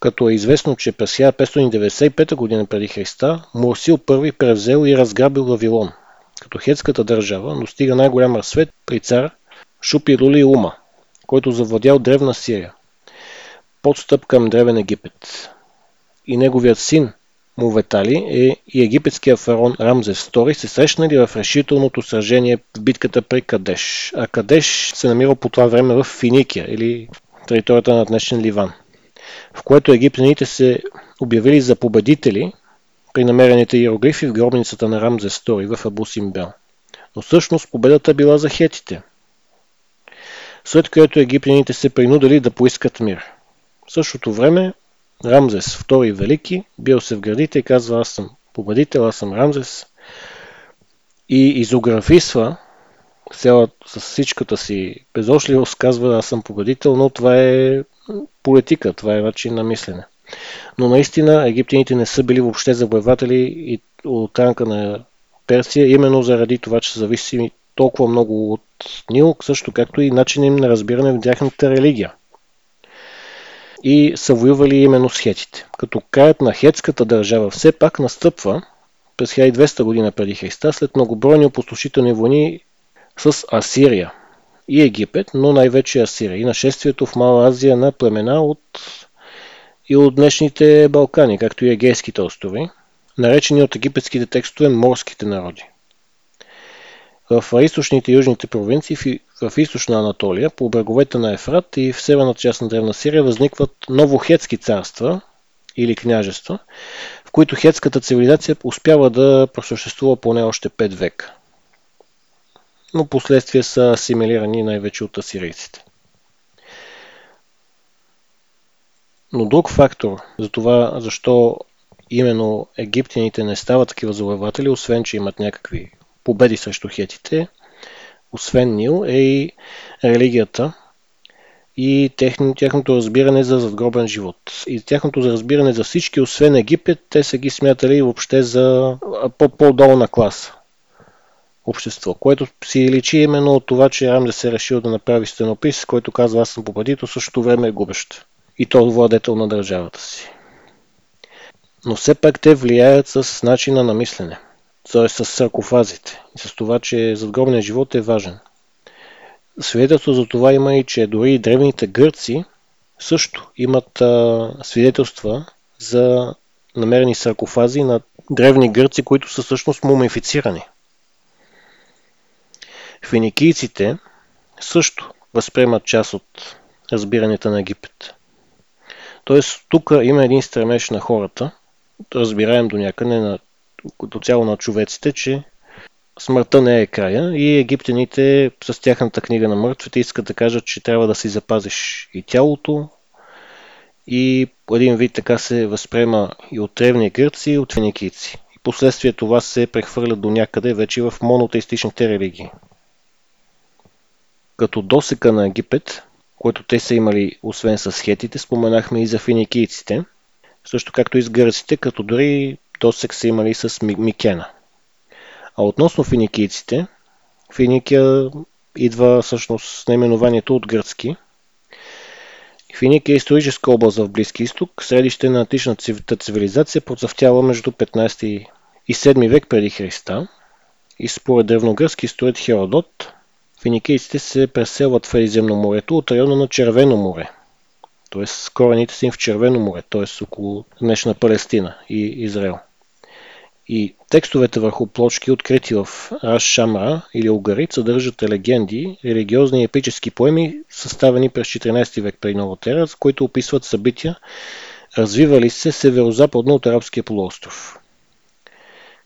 Като е известно, че през 1595 година преди Христа Мурсил I превзел и разграбил Вавилон, като хетската държава достига най-голям разсвет при цар Шупи Рули Ума, който завладял древна Сирия, подстъп към древен Египет. И неговият син Муветали е и египетския фараон Рамзес II се срещнали в решителното сражение в битката при Кадеш. А Кадеш се намира по това време в Финикия или територията на днешен Ливан, в което египтяните се обявили за победители при намерените иероглифи в гробницата на Рамзес II в Абу Симбел. Но всъщност победата била за хетите, след което египтяните се принудили да поискат мир. В същото време Рамзес II Велики бил се в градите и казва аз съм победител, аз съм Рамзес и изографисва цяла, с всичката си безошливост казва аз съм победител, но това е политика, това е начин на мислене. Но наистина египтяните не са били въобще завоеватели и от ранка на Персия, именно заради това, че са зависими толкова много от Нил, също както и начин им на разбиране в тяхната религия и са воювали именно с хетите. Като краят на хетската държава все пак настъпва през 1200 година преди Христа след многобройни опустошителни войни с Асирия и Египет, но най-вече Асирия и нашествието в Мала Азия на племена от и от днешните Балкани, както и Егейските острови, наречени от египетските текстове морските народи. В източните и южните провинции в източна Анатолия, по бреговете на Ефрат и в северната част на Древна Сирия възникват новохетски царства или княжества, в които хетската цивилизация успява да просъществува поне още 5 века. Но последствия са асимилирани най-вече от асирийците. Но друг фактор за това, защо именно египтяните не стават такива завоеватели, освен че имат някакви победи срещу хетите, освен Нил, е и религията и тяхното разбиране за задгробен живот. И тяхното разбиране за всички, освен Египет, те са ги смятали въобще за по-долна класа общество, което си личи именно от това, че Рамзес е решил да направи стенопис, който казва аз съм победител, същото време е губещ. И то владетел на държавата си. Но все пак те влияят с начина на мислене т.е. с саркофазите и с това, че задгробният живот е важен. Свидетелство за това има и, че дори и древните гърци също имат а, свидетелства за намерени саркофази на древни гърци, които са всъщност мумифицирани. Финикийците също възприемат част от разбирането на Египет. Тоест, тук има един стремеж на хората, разбираем до някъде на като цяло на човеците, че смъртта не е края и египтяните с тяхната книга на мъртвите искат да кажат, че трябва да си запазиш и тялото и един вид така се възприема и от древни гърци, и от финикийци. И последствие това се прехвърля до някъде вече в монотеистичните религии. Като досека на Египет, което те са имали освен с хетите, споменахме и за финикийците, също както и с гърците, като дори досек са имали с Микена. А относно финикийците, Финикия идва всъщност с наименованието от гръцки. Финикия е историческа област в Близки изток, средище на античната цивилизация процъфтява между 15 и 7 век преди Христа и според древногръцки историт Херодот, финикийците се преселват в Средиземноморието от района на Червено море – т.е. корените са им в Червено море, т.е. около днешна Палестина и Израел. И текстовете върху плочки, открити в Раш Шамра или Угарит, съдържат легенди, религиозни и епически поеми, съставени през 14 век преди новата ера, които описват събития, развивали се северо-западно от арабския полуостров.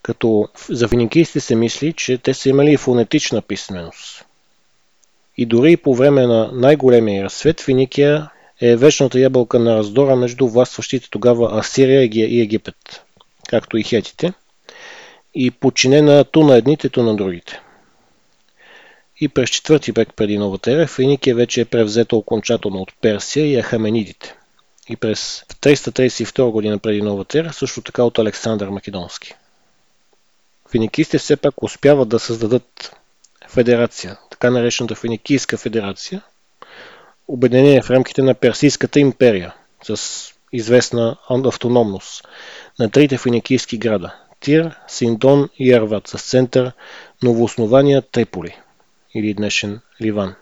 Като за финикийците се мисли, че те са имали фонетична писменост. И дори по време на най-големия разцвет Финикия е вечната ябълка на раздора между властващите тогава Асирия и Египет, както и хетите, и подчинена ту на едните, ту на другите. И през 4 век преди новата ера Финикия вече е превзета окончателно от Персия и Ахаменидите. И през 332 година преди новата ера също така от Александър Македонски. Финикийците все пак успяват да създадат федерация, така наречената Финикийска федерация, обединение в рамките на Персийската империя с известна автономност на трите финикийски града – Тир, Синдон и Арват с център новооснования Триполи или днешен Ливан.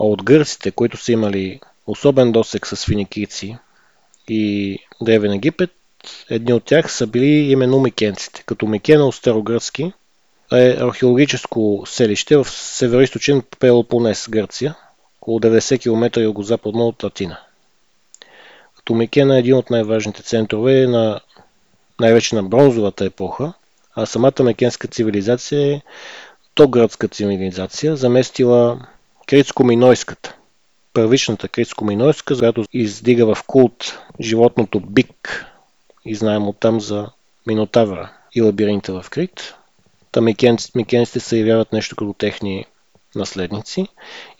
А от гърците, които са имали особен досек с финикийци и Древен Египет, едни от тях са били именно микенците, като Микена от старогръцки е археологическо селище в североисточен Пелопонес, Гърция, около 90 км юго-западно от Атина. Като Микена е един от най-важните центрове на най-вече на бронзовата епоха, а самата мекенска цивилизация е тоградска цивилизация, заместила критско-минойската. Първичната критско-минойска, която издига в култ животното бик и знаем оттам за Минотавра и лабиринта в Крит. Та микенците се явяват нещо като техни наследници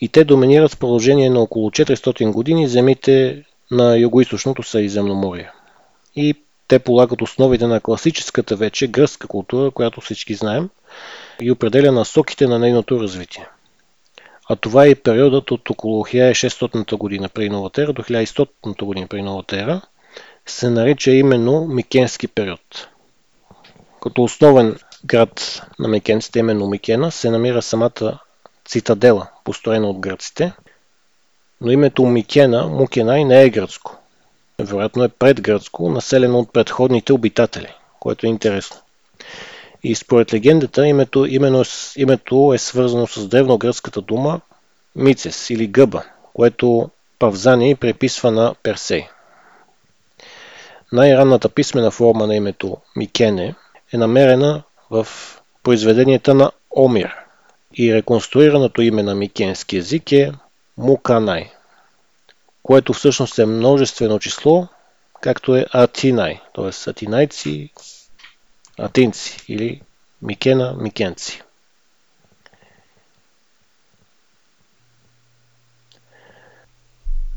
и те доминират в продължение на около 400 години земите на югоизточното Средиземноморие. И те полагат основите на класическата вече гръцка култура, която всички знаем, и определя насоките на нейното развитие. А това е и периодът от около 1600 година при новата ера до 1100 година при новата ера, се нарича именно Микенски период. Като основен град на микенците, именно Микена, се намира самата цитадела, построена от гръците, но името Микена, Мукенай, не е гръцко. Вероятно е предгръцко, населено от предходните обитатели, което е интересно. И според легендата името, именно, името е свързано с древногръцката дума Мицес или Гъба, което Павзани приписва на Персей. Най-ранната писмена форма на името Микене е намерена в произведенията на Омир и реконструираното име на микенски език е Муканай, което всъщност е множествено число, както е Атинай, т.е. атинайци, атинци или Микена, микенци.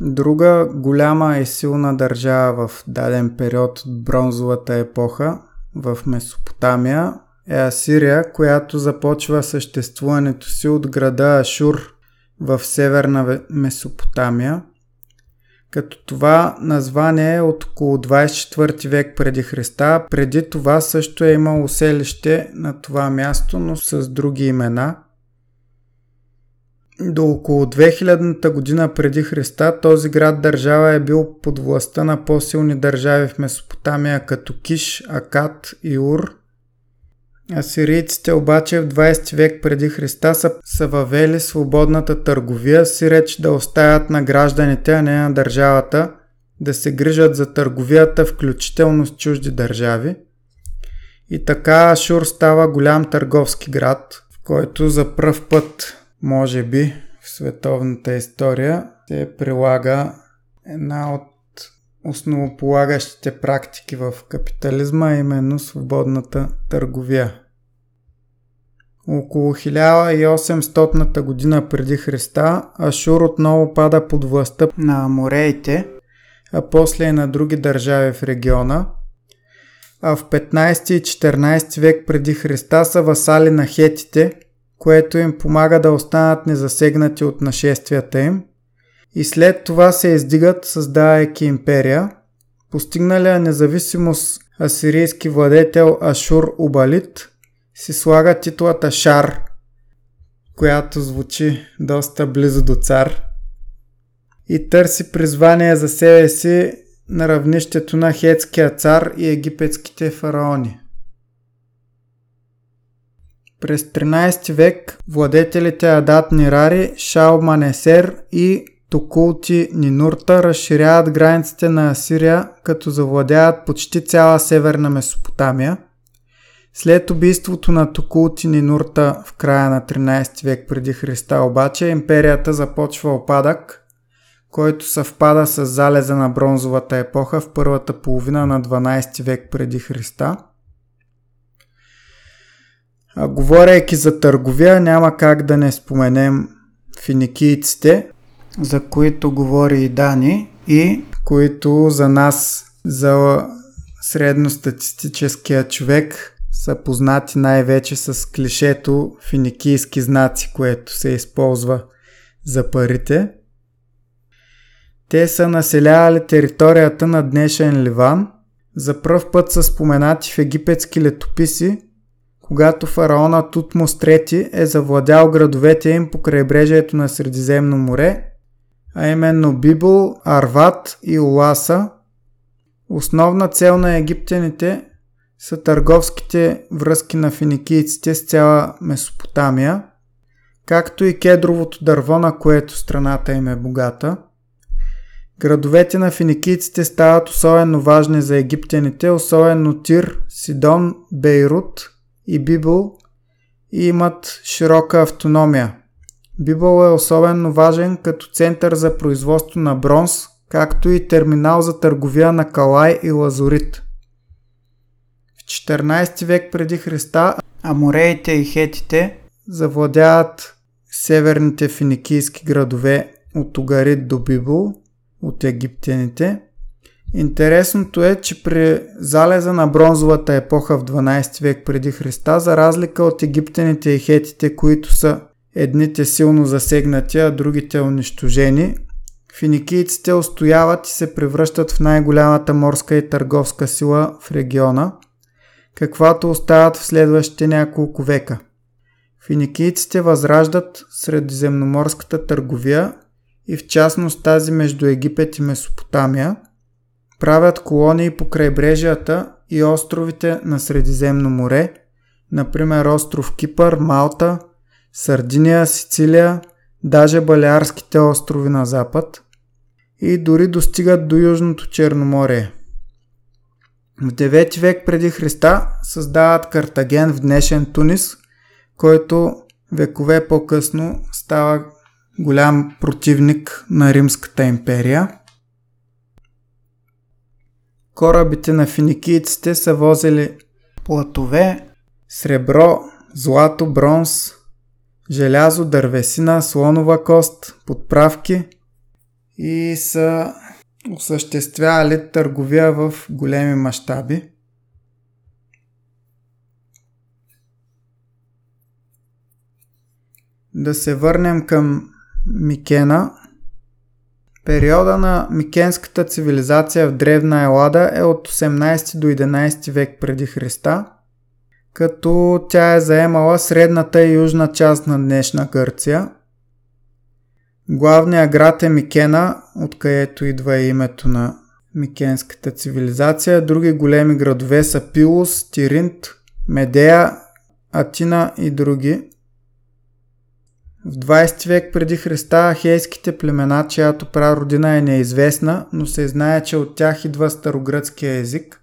Друга голяма и силна държава в даден период от бронзовата епоха в Месопотамия е Асирия, която започва съществуването си от града Ашур в северна Месопотамия, като това название е от около 24 век преди Христа. Преди това също е имало селище на това място, но с други имена – до около 2000-та година преди Христа този град-държава е бил под властта на по-силни държави в Месопотамия като Киш, Акат и Ур. Асирийците обаче в 20 век преди Христа са, са въвели свободната търговия, си реч да оставят на гражданите, а не на държавата, да се грижат за търговията, включително с чужди държави. И така Ашур става голям търговски град, в който за пръв път може би в световната история се прилага една от основополагащите практики в капитализма, а именно свободната търговия. Около 1800 година преди Христа Ашур отново пада под властта на амореите, а после и на други държави в региона. А в 15 и 14 век преди Христа са васали на хетите, което им помага да останат незасегнати от нашествията им и след това се издигат, създавайки империя. Постигналия независимост асирийски владетел Ашур Убалит си слага титлата Шар, която звучи доста близо до цар и търси призвание за себе си на равнището на хетския цар и египетските фараони. През 13 век владетелите Адат Нирари, Шао Манесер и Токулти Нинурта разширяват границите на Асирия, като завладяват почти цяла северна Месопотамия. След убийството на Токулти Нинурта в края на 13 век преди Христа обаче, империята започва опадък, който съвпада с залеза на бронзовата епоха в първата половина на 12 век преди Христа. А говорейки за търговия, няма как да не споменем финикийците, за които говори и Дани и които за нас, за средностатистическия човек, са познати най-вече с клишето финикийски знаци, което се използва за парите. Те са населявали територията на днешен Ливан. За пръв път са споменати в египетски летописи, когато фараона Тутмос III е завладял градовете им по крайбрежието на Средиземно море, а именно Библ, Арват и Уласа. Основна цел на египтяните са търговските връзки на финикийците с цяла Месопотамия, както и кедровото дърво, на което страната им е богата. Градовете на финикийците стават особено важни за египтяните, особено Тир, Сидон, Бейрут и Библ и имат широка автономия. Бибъл е особено важен като център за производство на бронз, както и терминал за търговия на калай и лазурит. 14 век преди Христа амореите и хетите завладяват северните финикийски градове от Угарит до Бибул от египтяните. Интересното е, че при залеза на бронзовата епоха в 12 век преди Христа, за разлика от египтяните и хетите, които са едните силно засегнати, а другите унищожени, финикийците устояват и се превръщат в най-голямата морска и търговска сила в региона – каквато остават в следващите няколко века. Финикийците възраждат средиземноморската търговия и в частност тази между Египет и Месопотамия, правят колонии по крайбрежията и островите на Средиземно море, например остров Кипър, Малта, Сардиния, Сицилия, даже Балиарските острови на запад и дори достигат до Южното Черноморие – в 9 век преди Христа създават Картаген в днешен Тунис, който векове по-късно става голям противник на Римската империя. Корабите на финикийците са возили платове, сребро, злато, бронз, желязо, дървесина, слонова кост, подправки и са осъществявали търговия в големи мащаби. Да се върнем към Микена. Периода на микенската цивилизация в Древна Елада е от 18 до 11 век преди Христа, като тя е заемала средната и южна част на днешна Гърция – Главният град е Микена, откъдето идва името на микенската цивилизация. Други големи градове са Пилус, Тиринт, Медея, Атина и други. В 20 век преди Христа ахейските племена, чиято прародина е неизвестна, но се знае, че от тях идва старогръцкия език,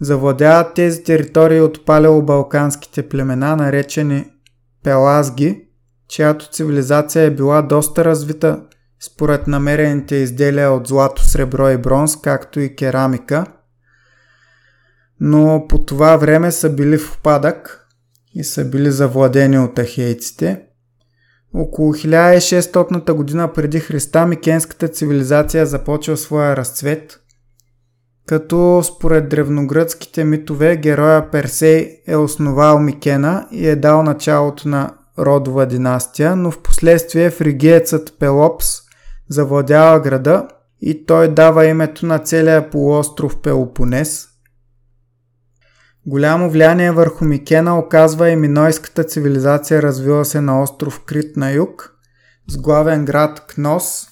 завладяват тези територии от палеобалканските племена, наречени Пелазги, чиято цивилизация е била доста развита според намерените изделия от злато, сребро и бронз, както и керамика, но по това време са били в опадък и са били завладени от ахейците. Около 1600 година преди Христа Микенската цивилизация започва своя разцвет, като според древногръцките митове героя Персей е основал Микена и е дал началото на родова династия, но в последствие фригиецът Пелопс завладява града и той дава името на целия полуостров Пелопонес. Голямо влияние върху Микена оказва и минойската цивилизация развила се на остров Крит на юг, с главен град Кнос.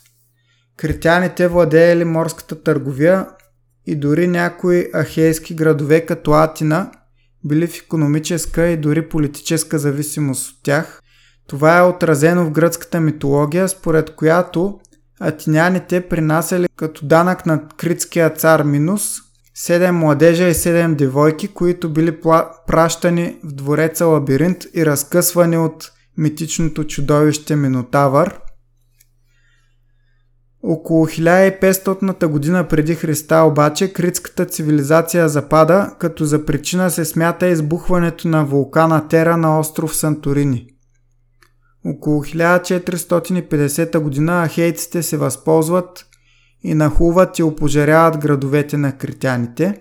Критяните владеели морската търговия и дори някои ахейски градове като Атина били в економическа и дори политическа зависимост от тях. Това е отразено в гръцката митология, според която атиняните принасяли като данък на критския цар Минус 7 младежа и 7 девойки, които били пращани в двореца Лабиринт и разкъсвани от митичното чудовище Минотавър. Около 1500 година преди Христа обаче критската цивилизация запада, като за причина се смята избухването на вулкана Тера на остров Санторини. Около 1450 година ахейците се възползват и нахуват и опожаряват градовете на критяните.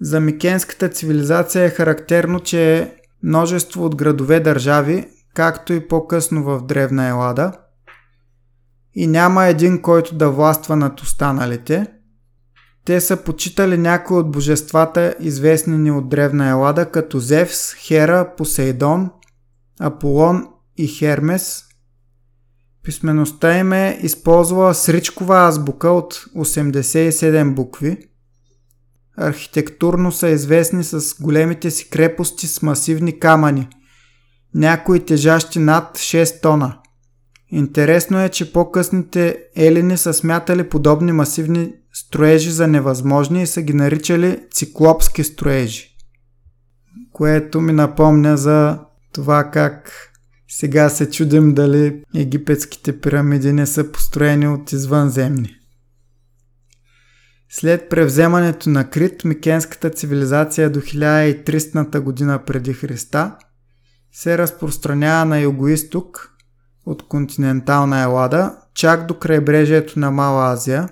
За микенската цивилизация е характерно, че е множество от градове държави, както и по-късно в Древна Елада, и няма един, който да властва над останалите. Те са почитали някои от божествата, известни ни от Древна Елада, като Зевс, Хера, Посейдон, Аполон и Хермес. Писмеността им е използвала сричкова азбука от 87 букви. Архитектурно са известни с големите си крепости с масивни камъни, някои тежащи над 6 тона. Интересно е, че по-късните елини са смятали подобни масивни строежи за невъзможни и са ги наричали циклопски строежи. Което ми напомня за това как сега се чудим дали египетските пирамиди не са построени от извънземни. След превземането на Крит, микенската цивилизация до 1300 година преди Христа се разпространява на югоисток от континентална Елада, чак до крайбрежието на Мала Азия.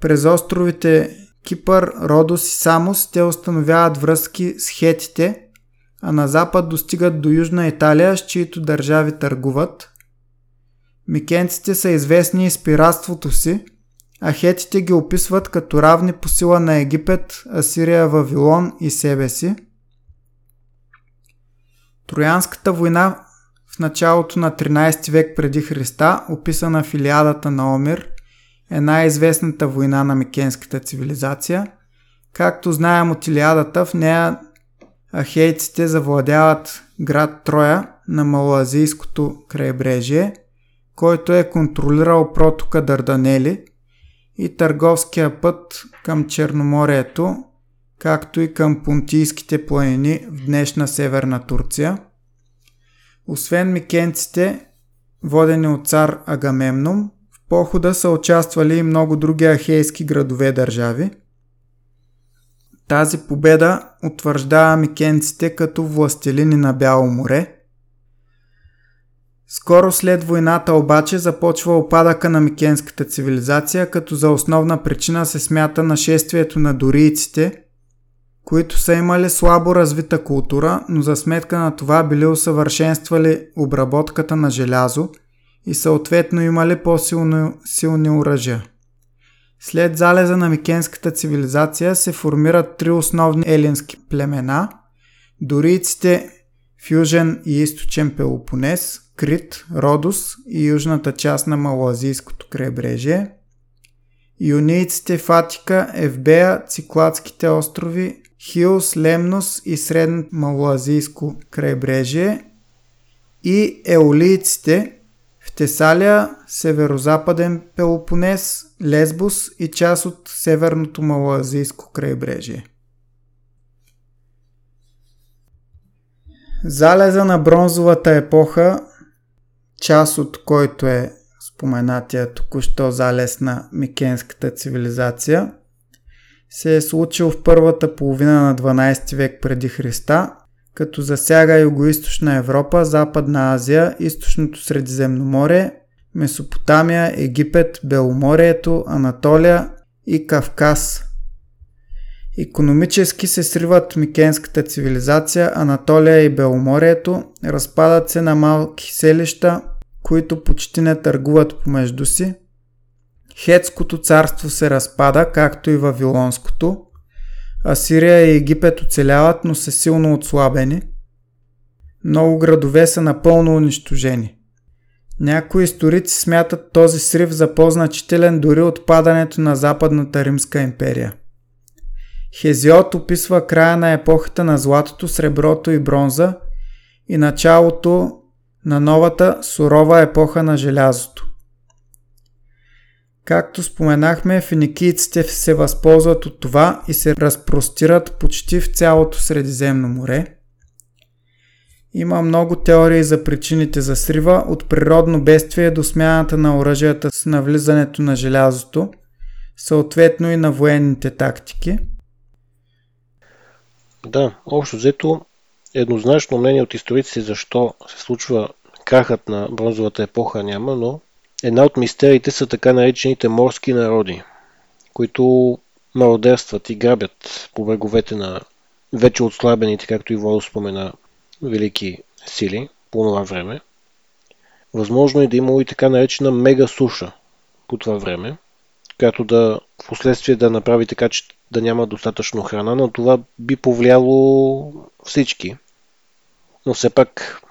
През островите Кипър, Родос и Самос те установяват връзки с хетите, а на запад достигат до Южна Италия, с чието държави търгуват. Микенците са известни с пиратството си, а хетите ги описват като равни по сила на Египет, Асирия, Вавилон и себе си. Троянската война в началото на 13 век преди Христа, описана в Илиадата на Омир, е най-известната война на микенската цивилизация. Както знаем от Илиадата, в нея ахейците завладяват град Троя на Малоазийското крайбрежие, който е контролирал протока Дарданели и търговския път към Черноморието, както и към Понтийските планини в днешна северна Турция. Освен микенците, водени от цар Агамемном, в похода са участвали и много други ахейски градове държави – тази победа утвърждава микенците като властелини на Бяло море. Скоро след войната обаче започва опадъка на микенската цивилизация, като за основна причина се смята нашествието на дорийците, които са имали слабо развита култура, но за сметка на това били усъвършенствали обработката на желязо и съответно имали по-силни оръжия. След залеза на микенската цивилизация се формират три основни елински племена – дорийците в южен и източен Пелопонес, Крит, Родос и южната част на Малазийското крайбрежие, юнийците в Атика, Евбея, Цикладските острови, Хилс, Лемнос и Средно Малоазийско крайбрежие и еолийците в Тесалия, северо-западен Пелопонес, Лесбос и част от северното малазийско крайбрежие. Залеза на бронзовата епоха, част от който е споменатия току-що залез на Микенската цивилизация, се е случил в първата половина на 12 век преди Христа като засяга Юго-Источна Европа, Западна Азия, Източното Средиземноморие, Месопотамия, Египет, Беломорието, Анатолия и Кавказ. Економически се сриват Микенската цивилизация, Анатолия и Беломорието, разпадат се на малки селища, които почти не търгуват помежду си. Хетското царство се разпада, както и Вавилонското. Асирия и Египет оцеляват, но са силно отслабени. Много градове са напълно унищожени. Някои историци смятат този срив за по-значителен дори от падането на Западната Римска империя. Хезиот описва края на епохата на златото, среброто и бронза и началото на новата сурова епоха на желязото. Както споменахме, финикийците се възползват от това и се разпростират почти в цялото Средиземно море. Има много теории за причините за срива, от природно бедствие до смяната на оръжията с навлизането на желязото, съответно и на военните тактики. Да, общо взето еднозначно мнение от историците защо се случва крахът на бронзовата епоха няма, но една от мистериите са така наречените морски народи, които мародерстват и грабят по бреговете на вече отслабените, както и Водо спомена, велики сили по това време. Възможно е да имало и така наречена мега суша по това време, която да в последствие да направи така, че да няма достатъчно храна, но това би повлияло всички. Но все пак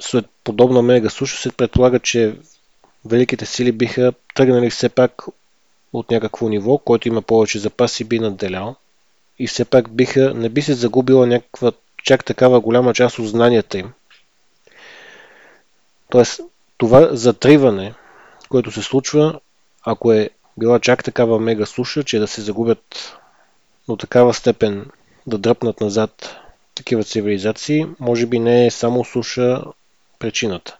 след подобна мега суша се предполага, че великите сили биха тръгнали все пак от някакво ниво, който има повече запаси, би надделял. И все пак биха, не би се загубила някаква чак такава голяма част от знанията им. Тоест, това затриване, което се случва, ако е била чак такава мега суша, че да се загубят до такава степен да дръпнат назад такива цивилизации, може би не е само суша причината.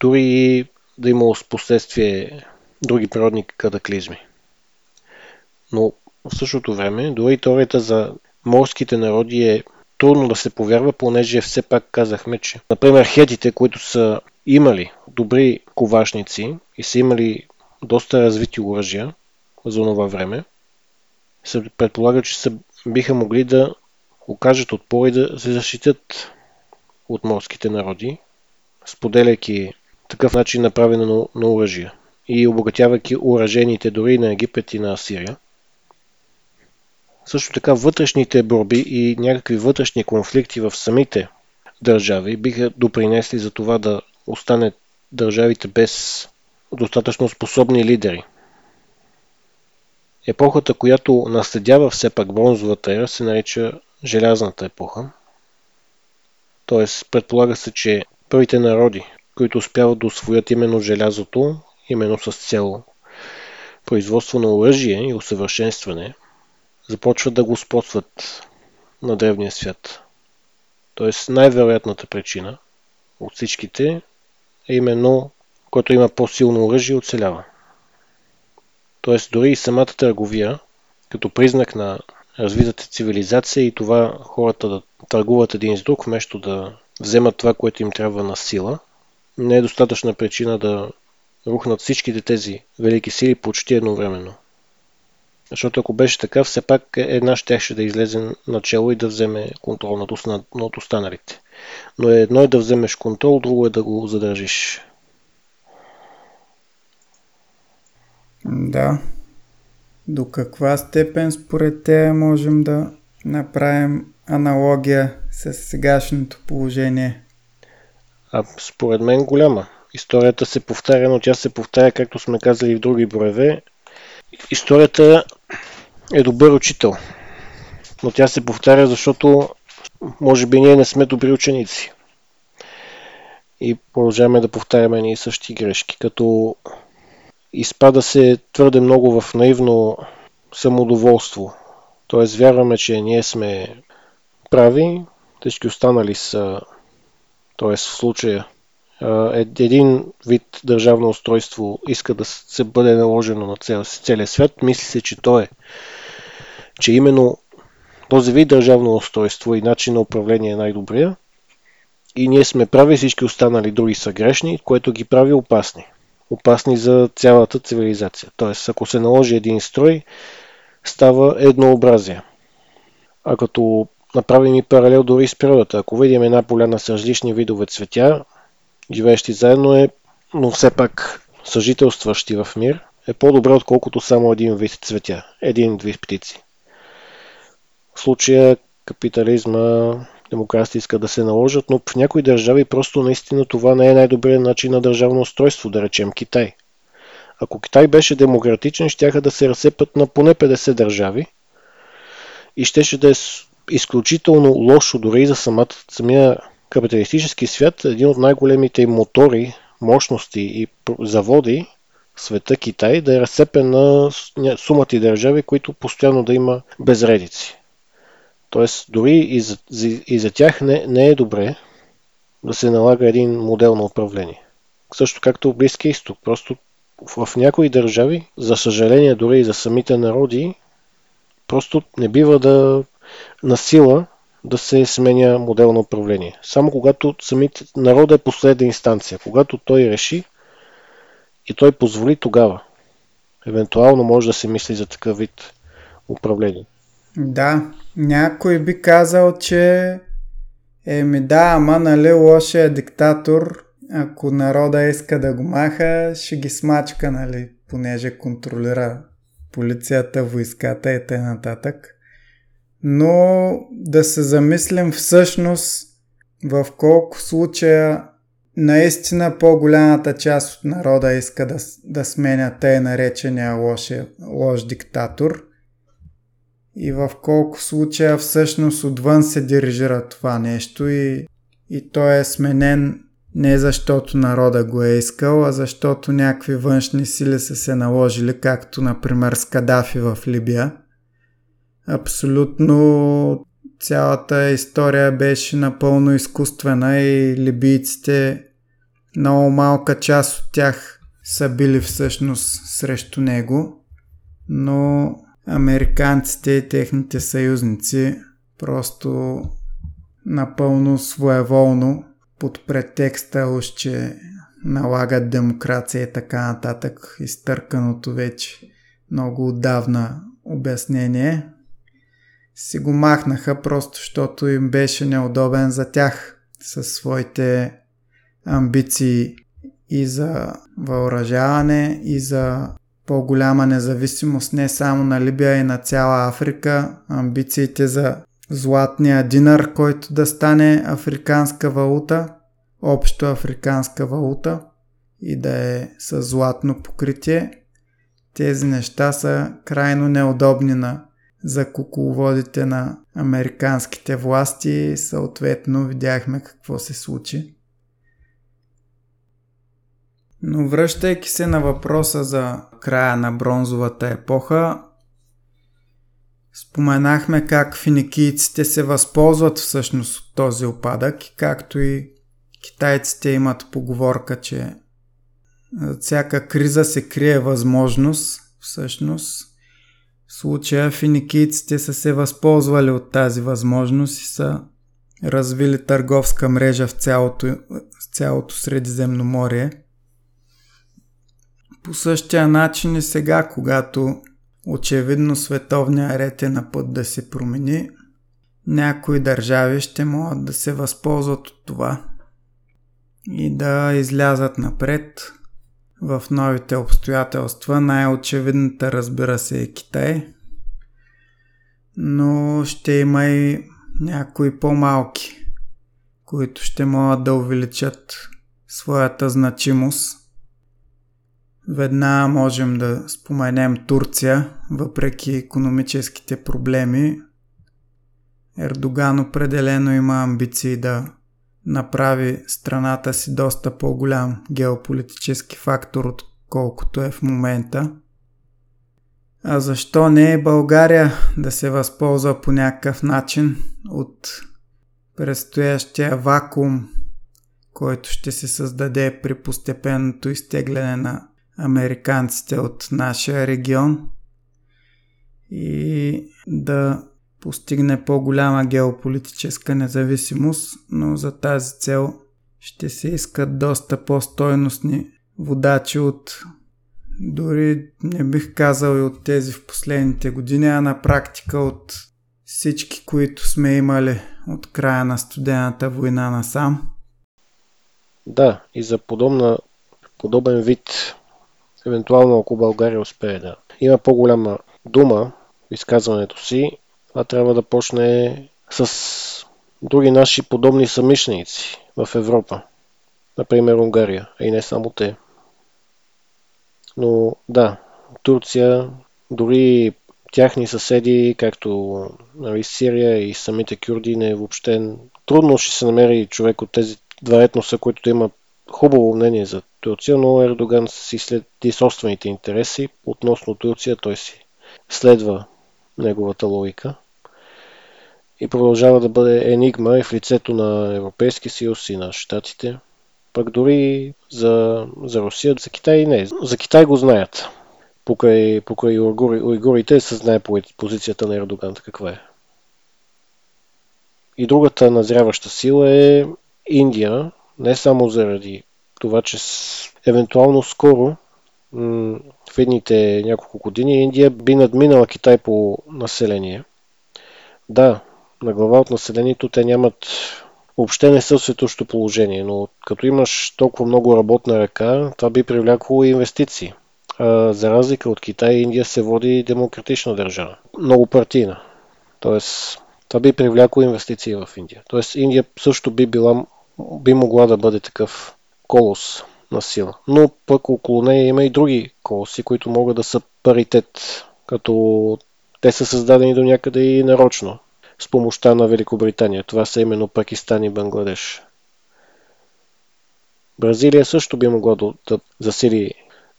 Дори и да има с последствие други природни катаклизми. Но в същото време, дори теорията за морските народи е трудно да се повярва, понеже все пак казахме, че, например, хетите, които са имали добри ковашници и са имали доста развити оръжия за това време, се предполага, че са, биха могли да окажат отпор и да се защитят от морските народи, споделяйки такъв начин направено на, на оръжие и обогатявайки уражените дори на Египет и на Асирия. Също така вътрешните борби и някакви вътрешни конфликти в самите държави биха допринесли за това да остане държавите без достатъчно способни лидери. Епохата, която наследява все пак бронзовата ера, се нарича Желязната епоха. Тоест, предполага се, че първите народи, които успяват да освоят именно желязото, именно с цел производство на оръжие и усъвършенстване, започват да го спосват на древния свят. Тоест най-вероятната причина от всичките е именно който има по-силно оръжие оцелява. Тоест дори и самата търговия, като признак на развитата цивилизация и това хората да търгуват един с друг, вместо да вземат това, което им трябва на сила, не е достатъчна причина да рухнат всичките тези велики сили почти едновременно. Защото ако беше така, все пак една щеше да излезе начало и да вземе контрол над, останалите. Но едно е да вземеш контрол, друго е да го задържиш. Да. До каква степен според те можем да направим аналогия с сегашното положение? А според мен голяма. Историята се повтаря, но тя се повтаря, както сме казали в други броеве. Историята е добър учител. Но тя се повтаря, защото може би ние не сме добри ученици. И продължаваме да повтаряме ние същи грешки, като изпада се твърде много в наивно самодоволство. Тоест вярваме, че ние сме прави, всички останали са, т.е. в случая един вид държавно устройство иска да се бъде наложено на цел, целия свят, мисли се, че то е, че именно този вид държавно устройство и начин на управление е най-добрия и ние сме прави, всички останали други са грешни, което ги прави опасни. Опасни за цялата цивилизация. Тоест, ако се наложи един строй, става еднообразие. А като направим и паралел дори с природата. Ако видим една поляна с различни видове цветя, живеещи заедно е, но все пак съжителстващи в мир, е по-добре отколкото само един вид цветя, един вид птици. В случая капитализма, демокрация иска да се наложат, но в някои държави просто наистина това не е най-добрият начин на държавно устройство, да речем Китай. Ако Китай беше демократичен, щяха да се разсепат на поне 50 държави и щеше да е изключително лошо дори за самата, самия капиталистически свят, един от най-големите мотори, мощности и заводи света Китай да е разцепен на сумати държави, които постоянно да има безредици. Тоест, дори и за, и за тях не, не е добре да се налага един модел на управление. Също както в Близкия изток. Просто в, в някои държави, за съжаление дори и за самите народи, просто не бива да насила да се сменя модел на управление. Само когато самите народа е последна инстанция, когато той реши и той позволи тогава. Евентуално може да се мисли за такъв вид управление. Да, някой би казал, че еми да, ама нали лошия диктатор, ако народа иска да го маха, ще ги смачка, нали, понеже контролира полицията, войската и т.н. Но да се замислим всъщност в колко случая наистина по-голямата част от народа иска да, да сменя тъй наречения лош, лош диктатор и в колко случая всъщност отвън се дирижира това нещо и, и той е сменен не защото народа го е искал, а защото някакви външни сили са се наложили, както например с Кадафи в Либия. Абсолютно цялата история беше напълно изкуствена и либийците, много малка част от тях са били всъщност срещу него, но американците и техните съюзници просто напълно своеволно под претекста че налагат демокрация и така нататък, изтърканото вече много отдавна обяснение, си го махнаха просто, защото им беше неудобен за тях със своите амбиции и за въоръжаване, и за по-голяма независимост не само на Либия и на цяла Африка, амбициите за златния динар, който да стане африканска валута, общо африканска валута и да е с златно покритие. Тези неща са крайно неудобни на за кукловодите на американските власти съответно видяхме какво се случи. Но връщайки се на въпроса за края на бронзовата епоха, споменахме как финикийците се възползват всъщност от този опадък както и китайците имат поговорка, че за всяка криза се крие възможност, всъщност в случая финикийците са се възползвали от тази възможност и са развили търговска мрежа в цялото, в цялото Средиземноморие – по същия начин и сега, когато очевидно световния ред е на път да се промени, някои държави ще могат да се възползват от това и да излязат напред в новите обстоятелства. Най-очевидната разбира се е Китай, но ще има и някои по-малки, които ще могат да увеличат своята значимост Веднага можем да споменем Турция, въпреки економическите проблеми. Ердоган определено има амбиции да направи страната си доста по-голям геополитически фактор, отколкото е в момента. А защо не е България да се възползва по някакъв начин от предстоящия вакуум, който ще се създаде при постепенното изтегляне на американците от нашия регион и да постигне по-голяма геополитическа независимост, но за тази цел ще се искат доста по-стойностни водачи от дори не бих казал и от тези в последните години, а на практика от всички, които сме имали от края на студената война насам. Да, и за подобна, подобен вид евентуално ако България успее да има по-голяма дума в изказването си, това трябва да почне с други наши подобни самишленици в Европа. Например Унгария, а и не само те. Но да, Турция, дори тяхни съседи, както нали, Сирия и самите кюрди, не е въобще трудно ще се намери човек от тези два етноса, който да има хубаво мнение за Турция, но Ердоган си следи собствените интереси относно Турция, той си следва неговата логика и продължава да бъде енигма и в лицето на Европейски съюз и на Штатите. Пък дори за, за Русия, за Китай не. За Китай го знаят. Покрай, покрай уйгури, уйгурите се знае позицията на Ердоган каква е. И другата назряваща сила е Индия, не само заради това, че евентуално скоро в едните няколко години Индия би надминала Китай по население. Да, на глава от населението те нямат въобще не са в светощо положение, но като имаш толкова много работна ръка, това би привлякло инвестиции. А, за разлика от Китай, Индия се води демократична държава, много партийна. Тоест, това би привлякло инвестиции в Индия. Тоест, Индия също би, била, би могла да бъде такъв колос на сила. Но пък около нея има и други колоси, които могат да са паритет, като те са създадени до някъде и нарочно с помощта на Великобритания. Това са именно Пакистан и Бангладеш. Бразилия също би могла да, да засили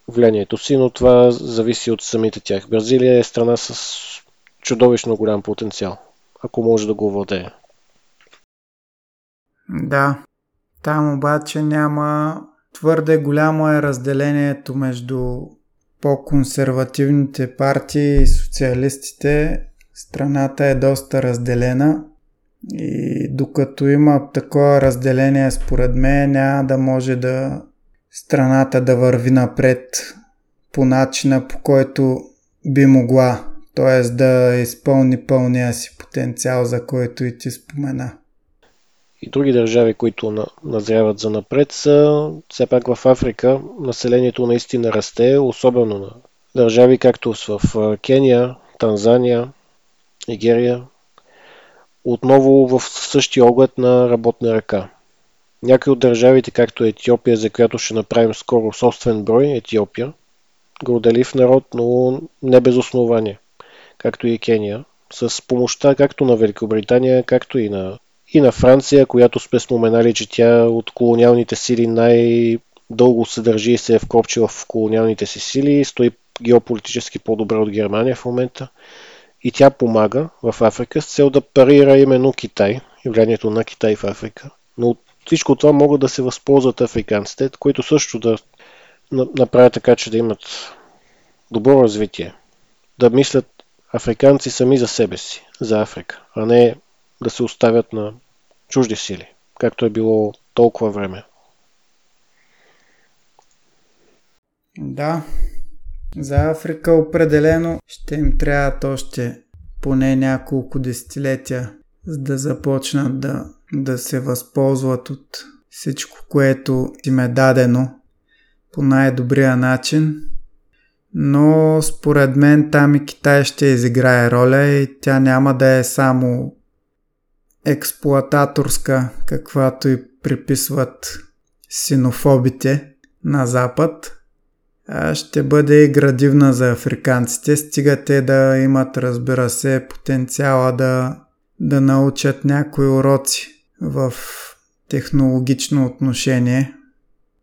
влиянието си, но това зависи от самите тях. Бразилия е страна с чудовищно голям потенциал, ако може да го владее. Да, там обаче няма твърде голямо е разделението между по-консервативните партии и социалистите страната е доста разделена и докато има такова разделение, според мен, няма да може да страната да върви напред по начина, по който би могла, т.е. да изпълни пълния си потенциал, за който и ти спомена. И други държави, които назряват за напред са, все пак в Африка населението наистина расте, особено на държави както в Кения, Танзания, Нигерия, отново в същия оглед на работна ръка. Някои от държавите, както Етиопия, за която ще направим скоро собствен брой, Етиопия, горделив народ, но не без основание, както и Кения, с помощта както на Великобритания, както и на, и на Франция, която сме споменали, че тя от колониалните сили най-дълго се държи и се е вкопчила в колониалните си сили, стои геополитически по-добре от Германия в момента и тя помага в Африка с цел да парира именно Китай и влиянието на Китай в Африка. Но от всичко това могат да се възползват африканците, които също да направят така, че да имат добро развитие. Да мислят африканци сами за себе си, за Африка, а не да се оставят на чужди сили, както е било толкова време. Да, за Африка определено ще им трябват още поне няколко десетилетия, за да започнат да, да се възползват от всичко, което им е дадено по най-добрия начин. Но според мен там и Китай ще изиграе роля и тя няма да е само експлуататорска, каквато и приписват синофобите на Запад, ще бъде и градивна за африканците, стига те да имат, разбира се, потенциала да, да научат някои уроци в технологично отношение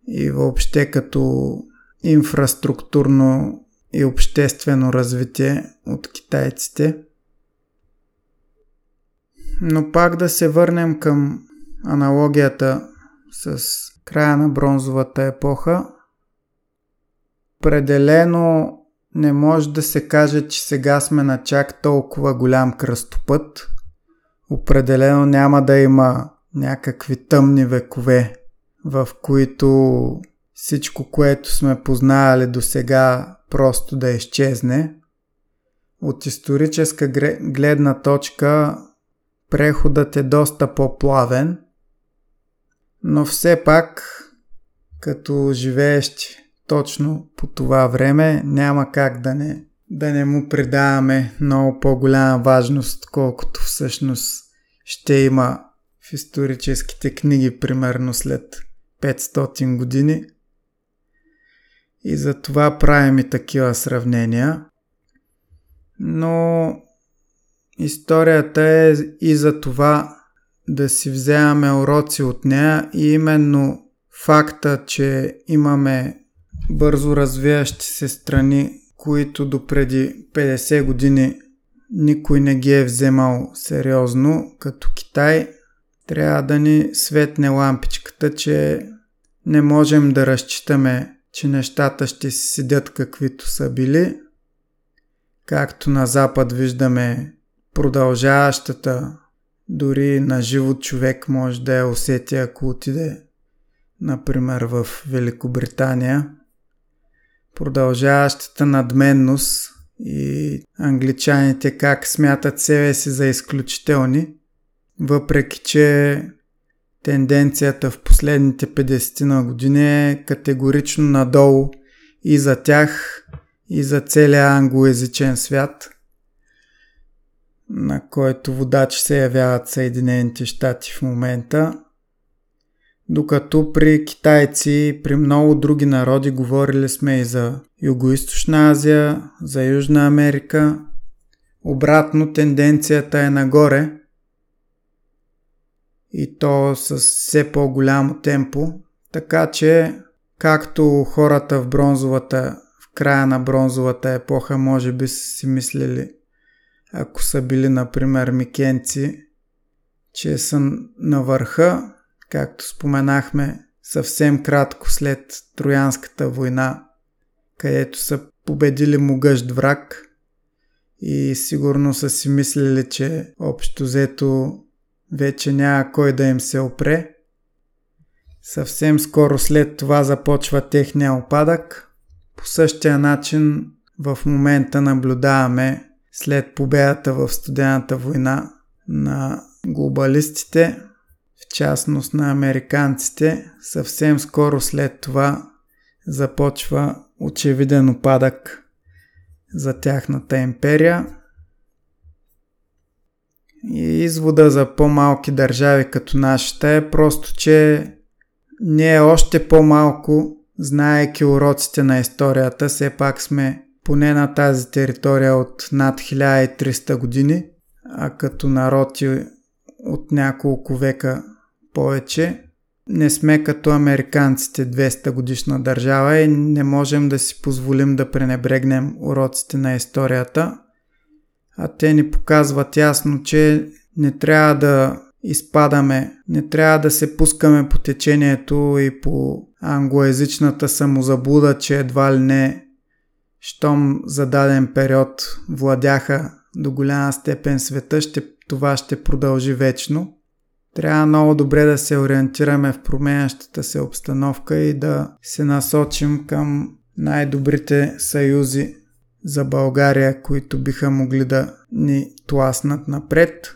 и въобще като инфраструктурно и обществено развитие от китайците. Но пак да се върнем към аналогията с края на бронзовата епоха – Определено не може да се каже, че сега сме на чак толкова голям кръстопът. Определено няма да има някакви тъмни векове, в които всичко, което сме познавали до сега, просто да изчезне. От историческа гледна точка преходът е доста по-плавен, но все пак, като живеещи точно по това време няма как да не, да не му придаваме много по-голяма важност, колкото всъщност ще има в историческите книги примерно след 500 години. И за това правим и такива сравнения. Но историята е и за това да си вземаме уроци от нея и именно факта, че имаме бързо развиващи се страни, които до преди 50 години никой не ги е вземал сериозно, като Китай, трябва да ни светне лампичката, че не можем да разчитаме, че нещата ще си седят каквито са били. Както на Запад виждаме продължаващата, дори на живот човек може да я усети, ако отиде, например, в Великобритания. Продължаващата надменност и англичаните как смятат себе си за изключителни, въпреки че тенденцията в последните 50 на години е категорично надолу и за тях, и за целия англоязичен свят, на който водачи се явяват Съединените щати в момента. Докато при китайци и при много други народи говорили сме и за Юго-Источна Азия, за Южна Америка. Обратно тенденцията е нагоре и то с все по-голямо темпо, така че както хората в бронзовата, в края на бронзовата епоха може би са си мислили, ако са били например микенци, че са на върха, както споменахме съвсем кратко след Троянската война, където са победили могъщ враг и сигурно са си мислили, че общо взето вече няма кой да им се опре. Съвсем скоро след това започва техния опадък. По същия начин в момента наблюдаваме след победата в студената война на глобалистите, частност на американците, съвсем скоро след това започва очевиден опадък за тяхната империя. И извода за по-малки държави като нашата е просто, че ние още по-малко, знаеки уроците на историята, все пак сме поне на тази територия от над 1300 години, а като народи от няколко века повече. Не сме като американците 200 годишна държава и не можем да си позволим да пренебрегнем уроците на историята. А те ни показват ясно, че не трябва да изпадаме, не трябва да се пускаме по течението и по англоязичната самозаблуда, че едва ли не щом за даден период владяха до голяма степен света, ще, това ще продължи вечно. Трябва много добре да се ориентираме в променящата се обстановка и да се насочим към най-добрите съюзи за България, които биха могли да ни тласнат напред.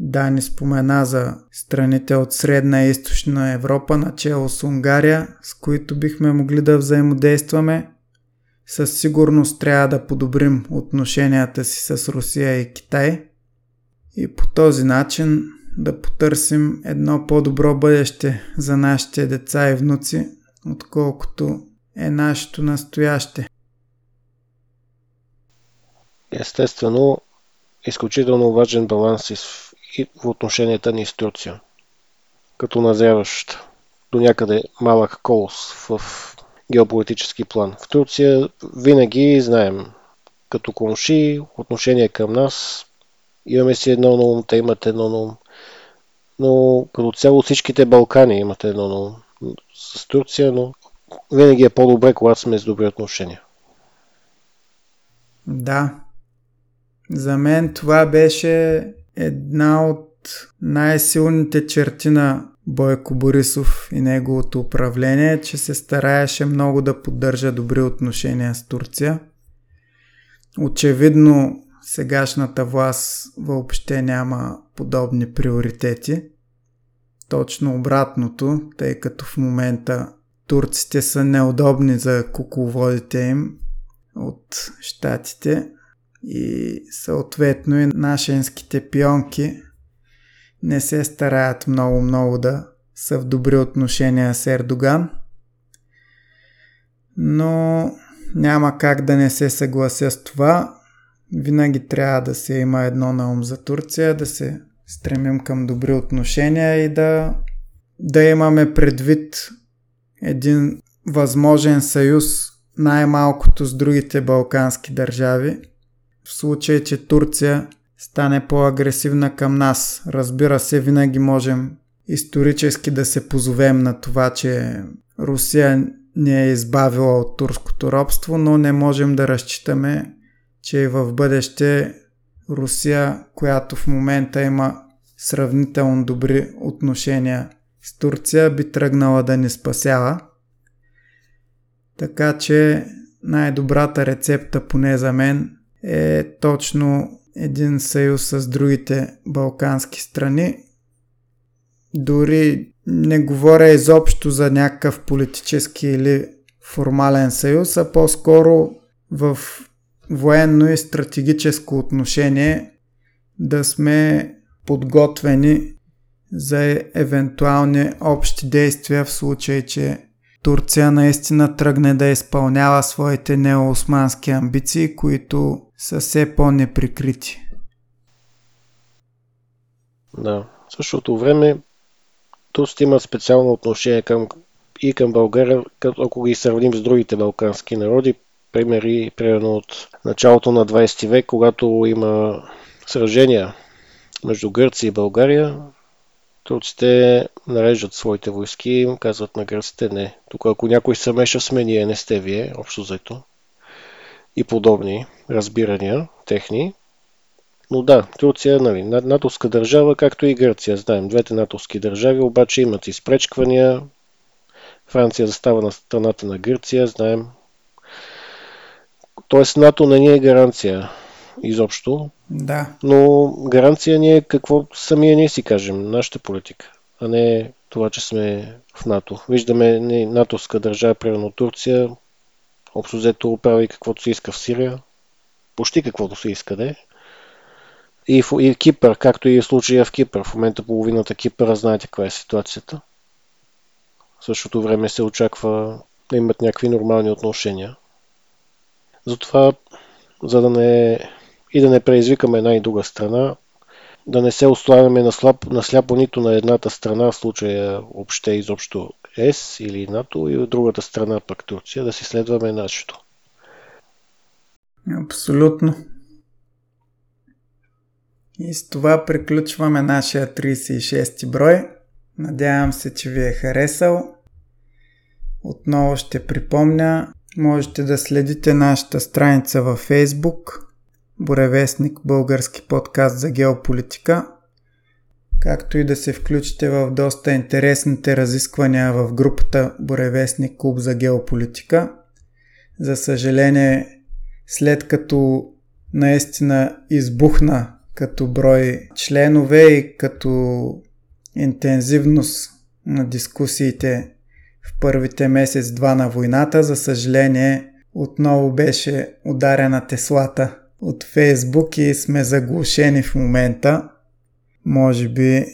Да, ни спомена за страните от Средна и Източна Европа, начало с Унгария, с които бихме могли да взаимодействаме. Със сигурност трябва да подобрим отношенията си с Русия и Китай и по този начин да потърсим едно по-добро бъдеще за нашите деца и внуци, отколкото е нашето настояще. Естествено, изключително важен баланс и в отношенията ни с Турция. Като назряващ до някъде малък колос в геополитически план. В Турция винаги знаем, като конши, отношение към нас, имаме си едно на ум, те имат едно на ум. Но като цяло всичките Балкани имат едно ум с Турция, но винаги е по-добре, когато сме с добри отношения. Да. За мен това беше една от най-силните черти на Бойко Борисов и неговото управление, че се стараеше много да поддържа добри отношения с Турция. Очевидно сегашната власт въобще няма подобни приоритети. Точно обратното, тъй като в момента турците са неудобни за кукловодите им от щатите и съответно и нашенските пионки не се стараят много-много да са в добри отношения с Ердоган. Но няма как да не се съглася с това. Винаги трябва да се има едно на ум за Турция, да се стремим към добри отношения и да да имаме предвид един възможен съюз най-малкото с другите балкански държави, в случай, че Турция стане по-агресивна към нас. Разбира се, винаги можем исторически да се позовем на това, че Русия ни е избавила от турското робство, но не можем да разчитаме, че и в бъдеще Русия, която в момента има сравнително добри отношения с Турция, би тръгнала да ни спасява. Така че най-добрата рецепта, поне за мен, е точно един съюз с другите балкански страни. Дори не говоря изобщо за някакъв политически или формален съюз, а по-скоро в военно и стратегическо отношение да сме подготвени за евентуални общи действия в случай, че Турция наистина тръгне да изпълнява своите неоосмански амбиции, които са все по-неприкрити. Да, в същото време турците имат специално отношение към, и към България, като ако ги сравним с другите балкански народи, примери, примерно от началото на 20 век, когато има сражения между Гърция и България, турците нареждат своите войски и казват на гърците не. Тук ако някой се меша с ние, не сте вие, общо заето. И подобни разбирания техни. Но да, Турция нали, натовска държава, както и Гърция, знаем. Двете натовски държави обаче имат изпречквания. Франция застава на страната на Гърция, знаем. Тоест НАТО не ни е гаранция изобщо. Да. Но гаранция ни е какво самия ние си кажем, нашата политика, а не това, че сме в НАТО. Виждаме не, натовска държава, примерно Турция, общо взето прави каквото се иска в Сирия, почти каквото се иска да е. И, в, и Кипър, както и случая в Кипър. В момента половината Кипъра знаете каква е ситуацията. В същото време се очаква да имат някакви нормални отношения. Затова, за да не и да не преизвикаме една и друга страна, да не се ославяме на, слаб, на сляпо нито на едната страна, в случая въобще изобщо ЕС или НАТО, и от другата страна пък Турция, да си следваме нашето. Абсолютно. И с това приключваме нашия 36 брой. Надявам се, че ви е харесал. Отново ще припомня, можете да следите нашата страница във Facebook Буревестник, български подкаст за геополитика, както и да се включите в доста интересните разисквания в групата Буревестник клуб за геополитика. За съжаление, след като наистина избухна като брой членове и като интензивност на дискусиите в първите месец-два на войната, за съжаление, отново беше ударена теслата от Фейсбук и сме заглушени в момента. Може би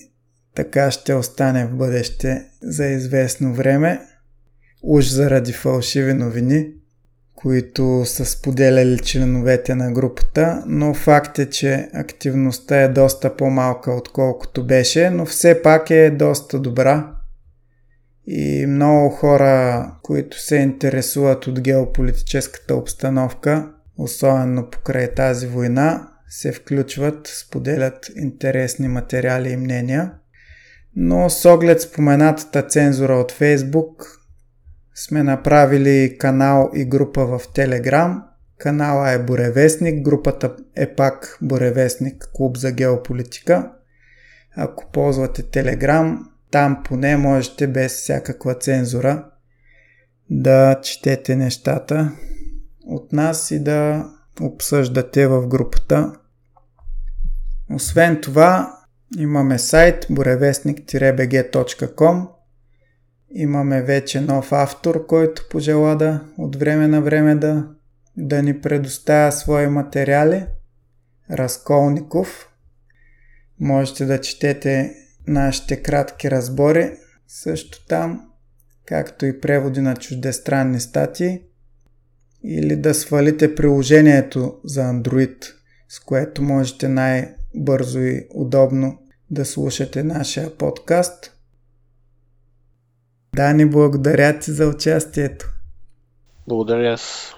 така ще остане в бъдеще за известно време. Уж заради фалшиви новини, които са споделяли членовете на групата, но факт е, че активността е доста по-малка отколкото беше, но все пак е доста добра. И много хора, които се интересуват от геополитическата обстановка, особено покрай тази война, се включват, споделят интересни материали и мнения. Но с оглед споменатата цензура от Фейсбук, сме направили канал и група в Телеграм. Канала е Буревестник, групата е пак Буревестник, клуб за геополитика. Ако ползвате Телеграм, там поне можете без всякаква цензура да четете нещата, от нас и да обсъждате в групата. Освен това, имаме сайт буревестник-bg.com Имаме вече нов автор, който пожела да от време на време да, да ни предоставя свои материали. Разколников. Можете да четете нашите кратки разбори също там, както и преводи на чуждестранни статии или да свалите приложението за Android, с което можете най-бързо и удобно да слушате нашия подкаст. Дани, благодаря ти за участието. Благодаря аз.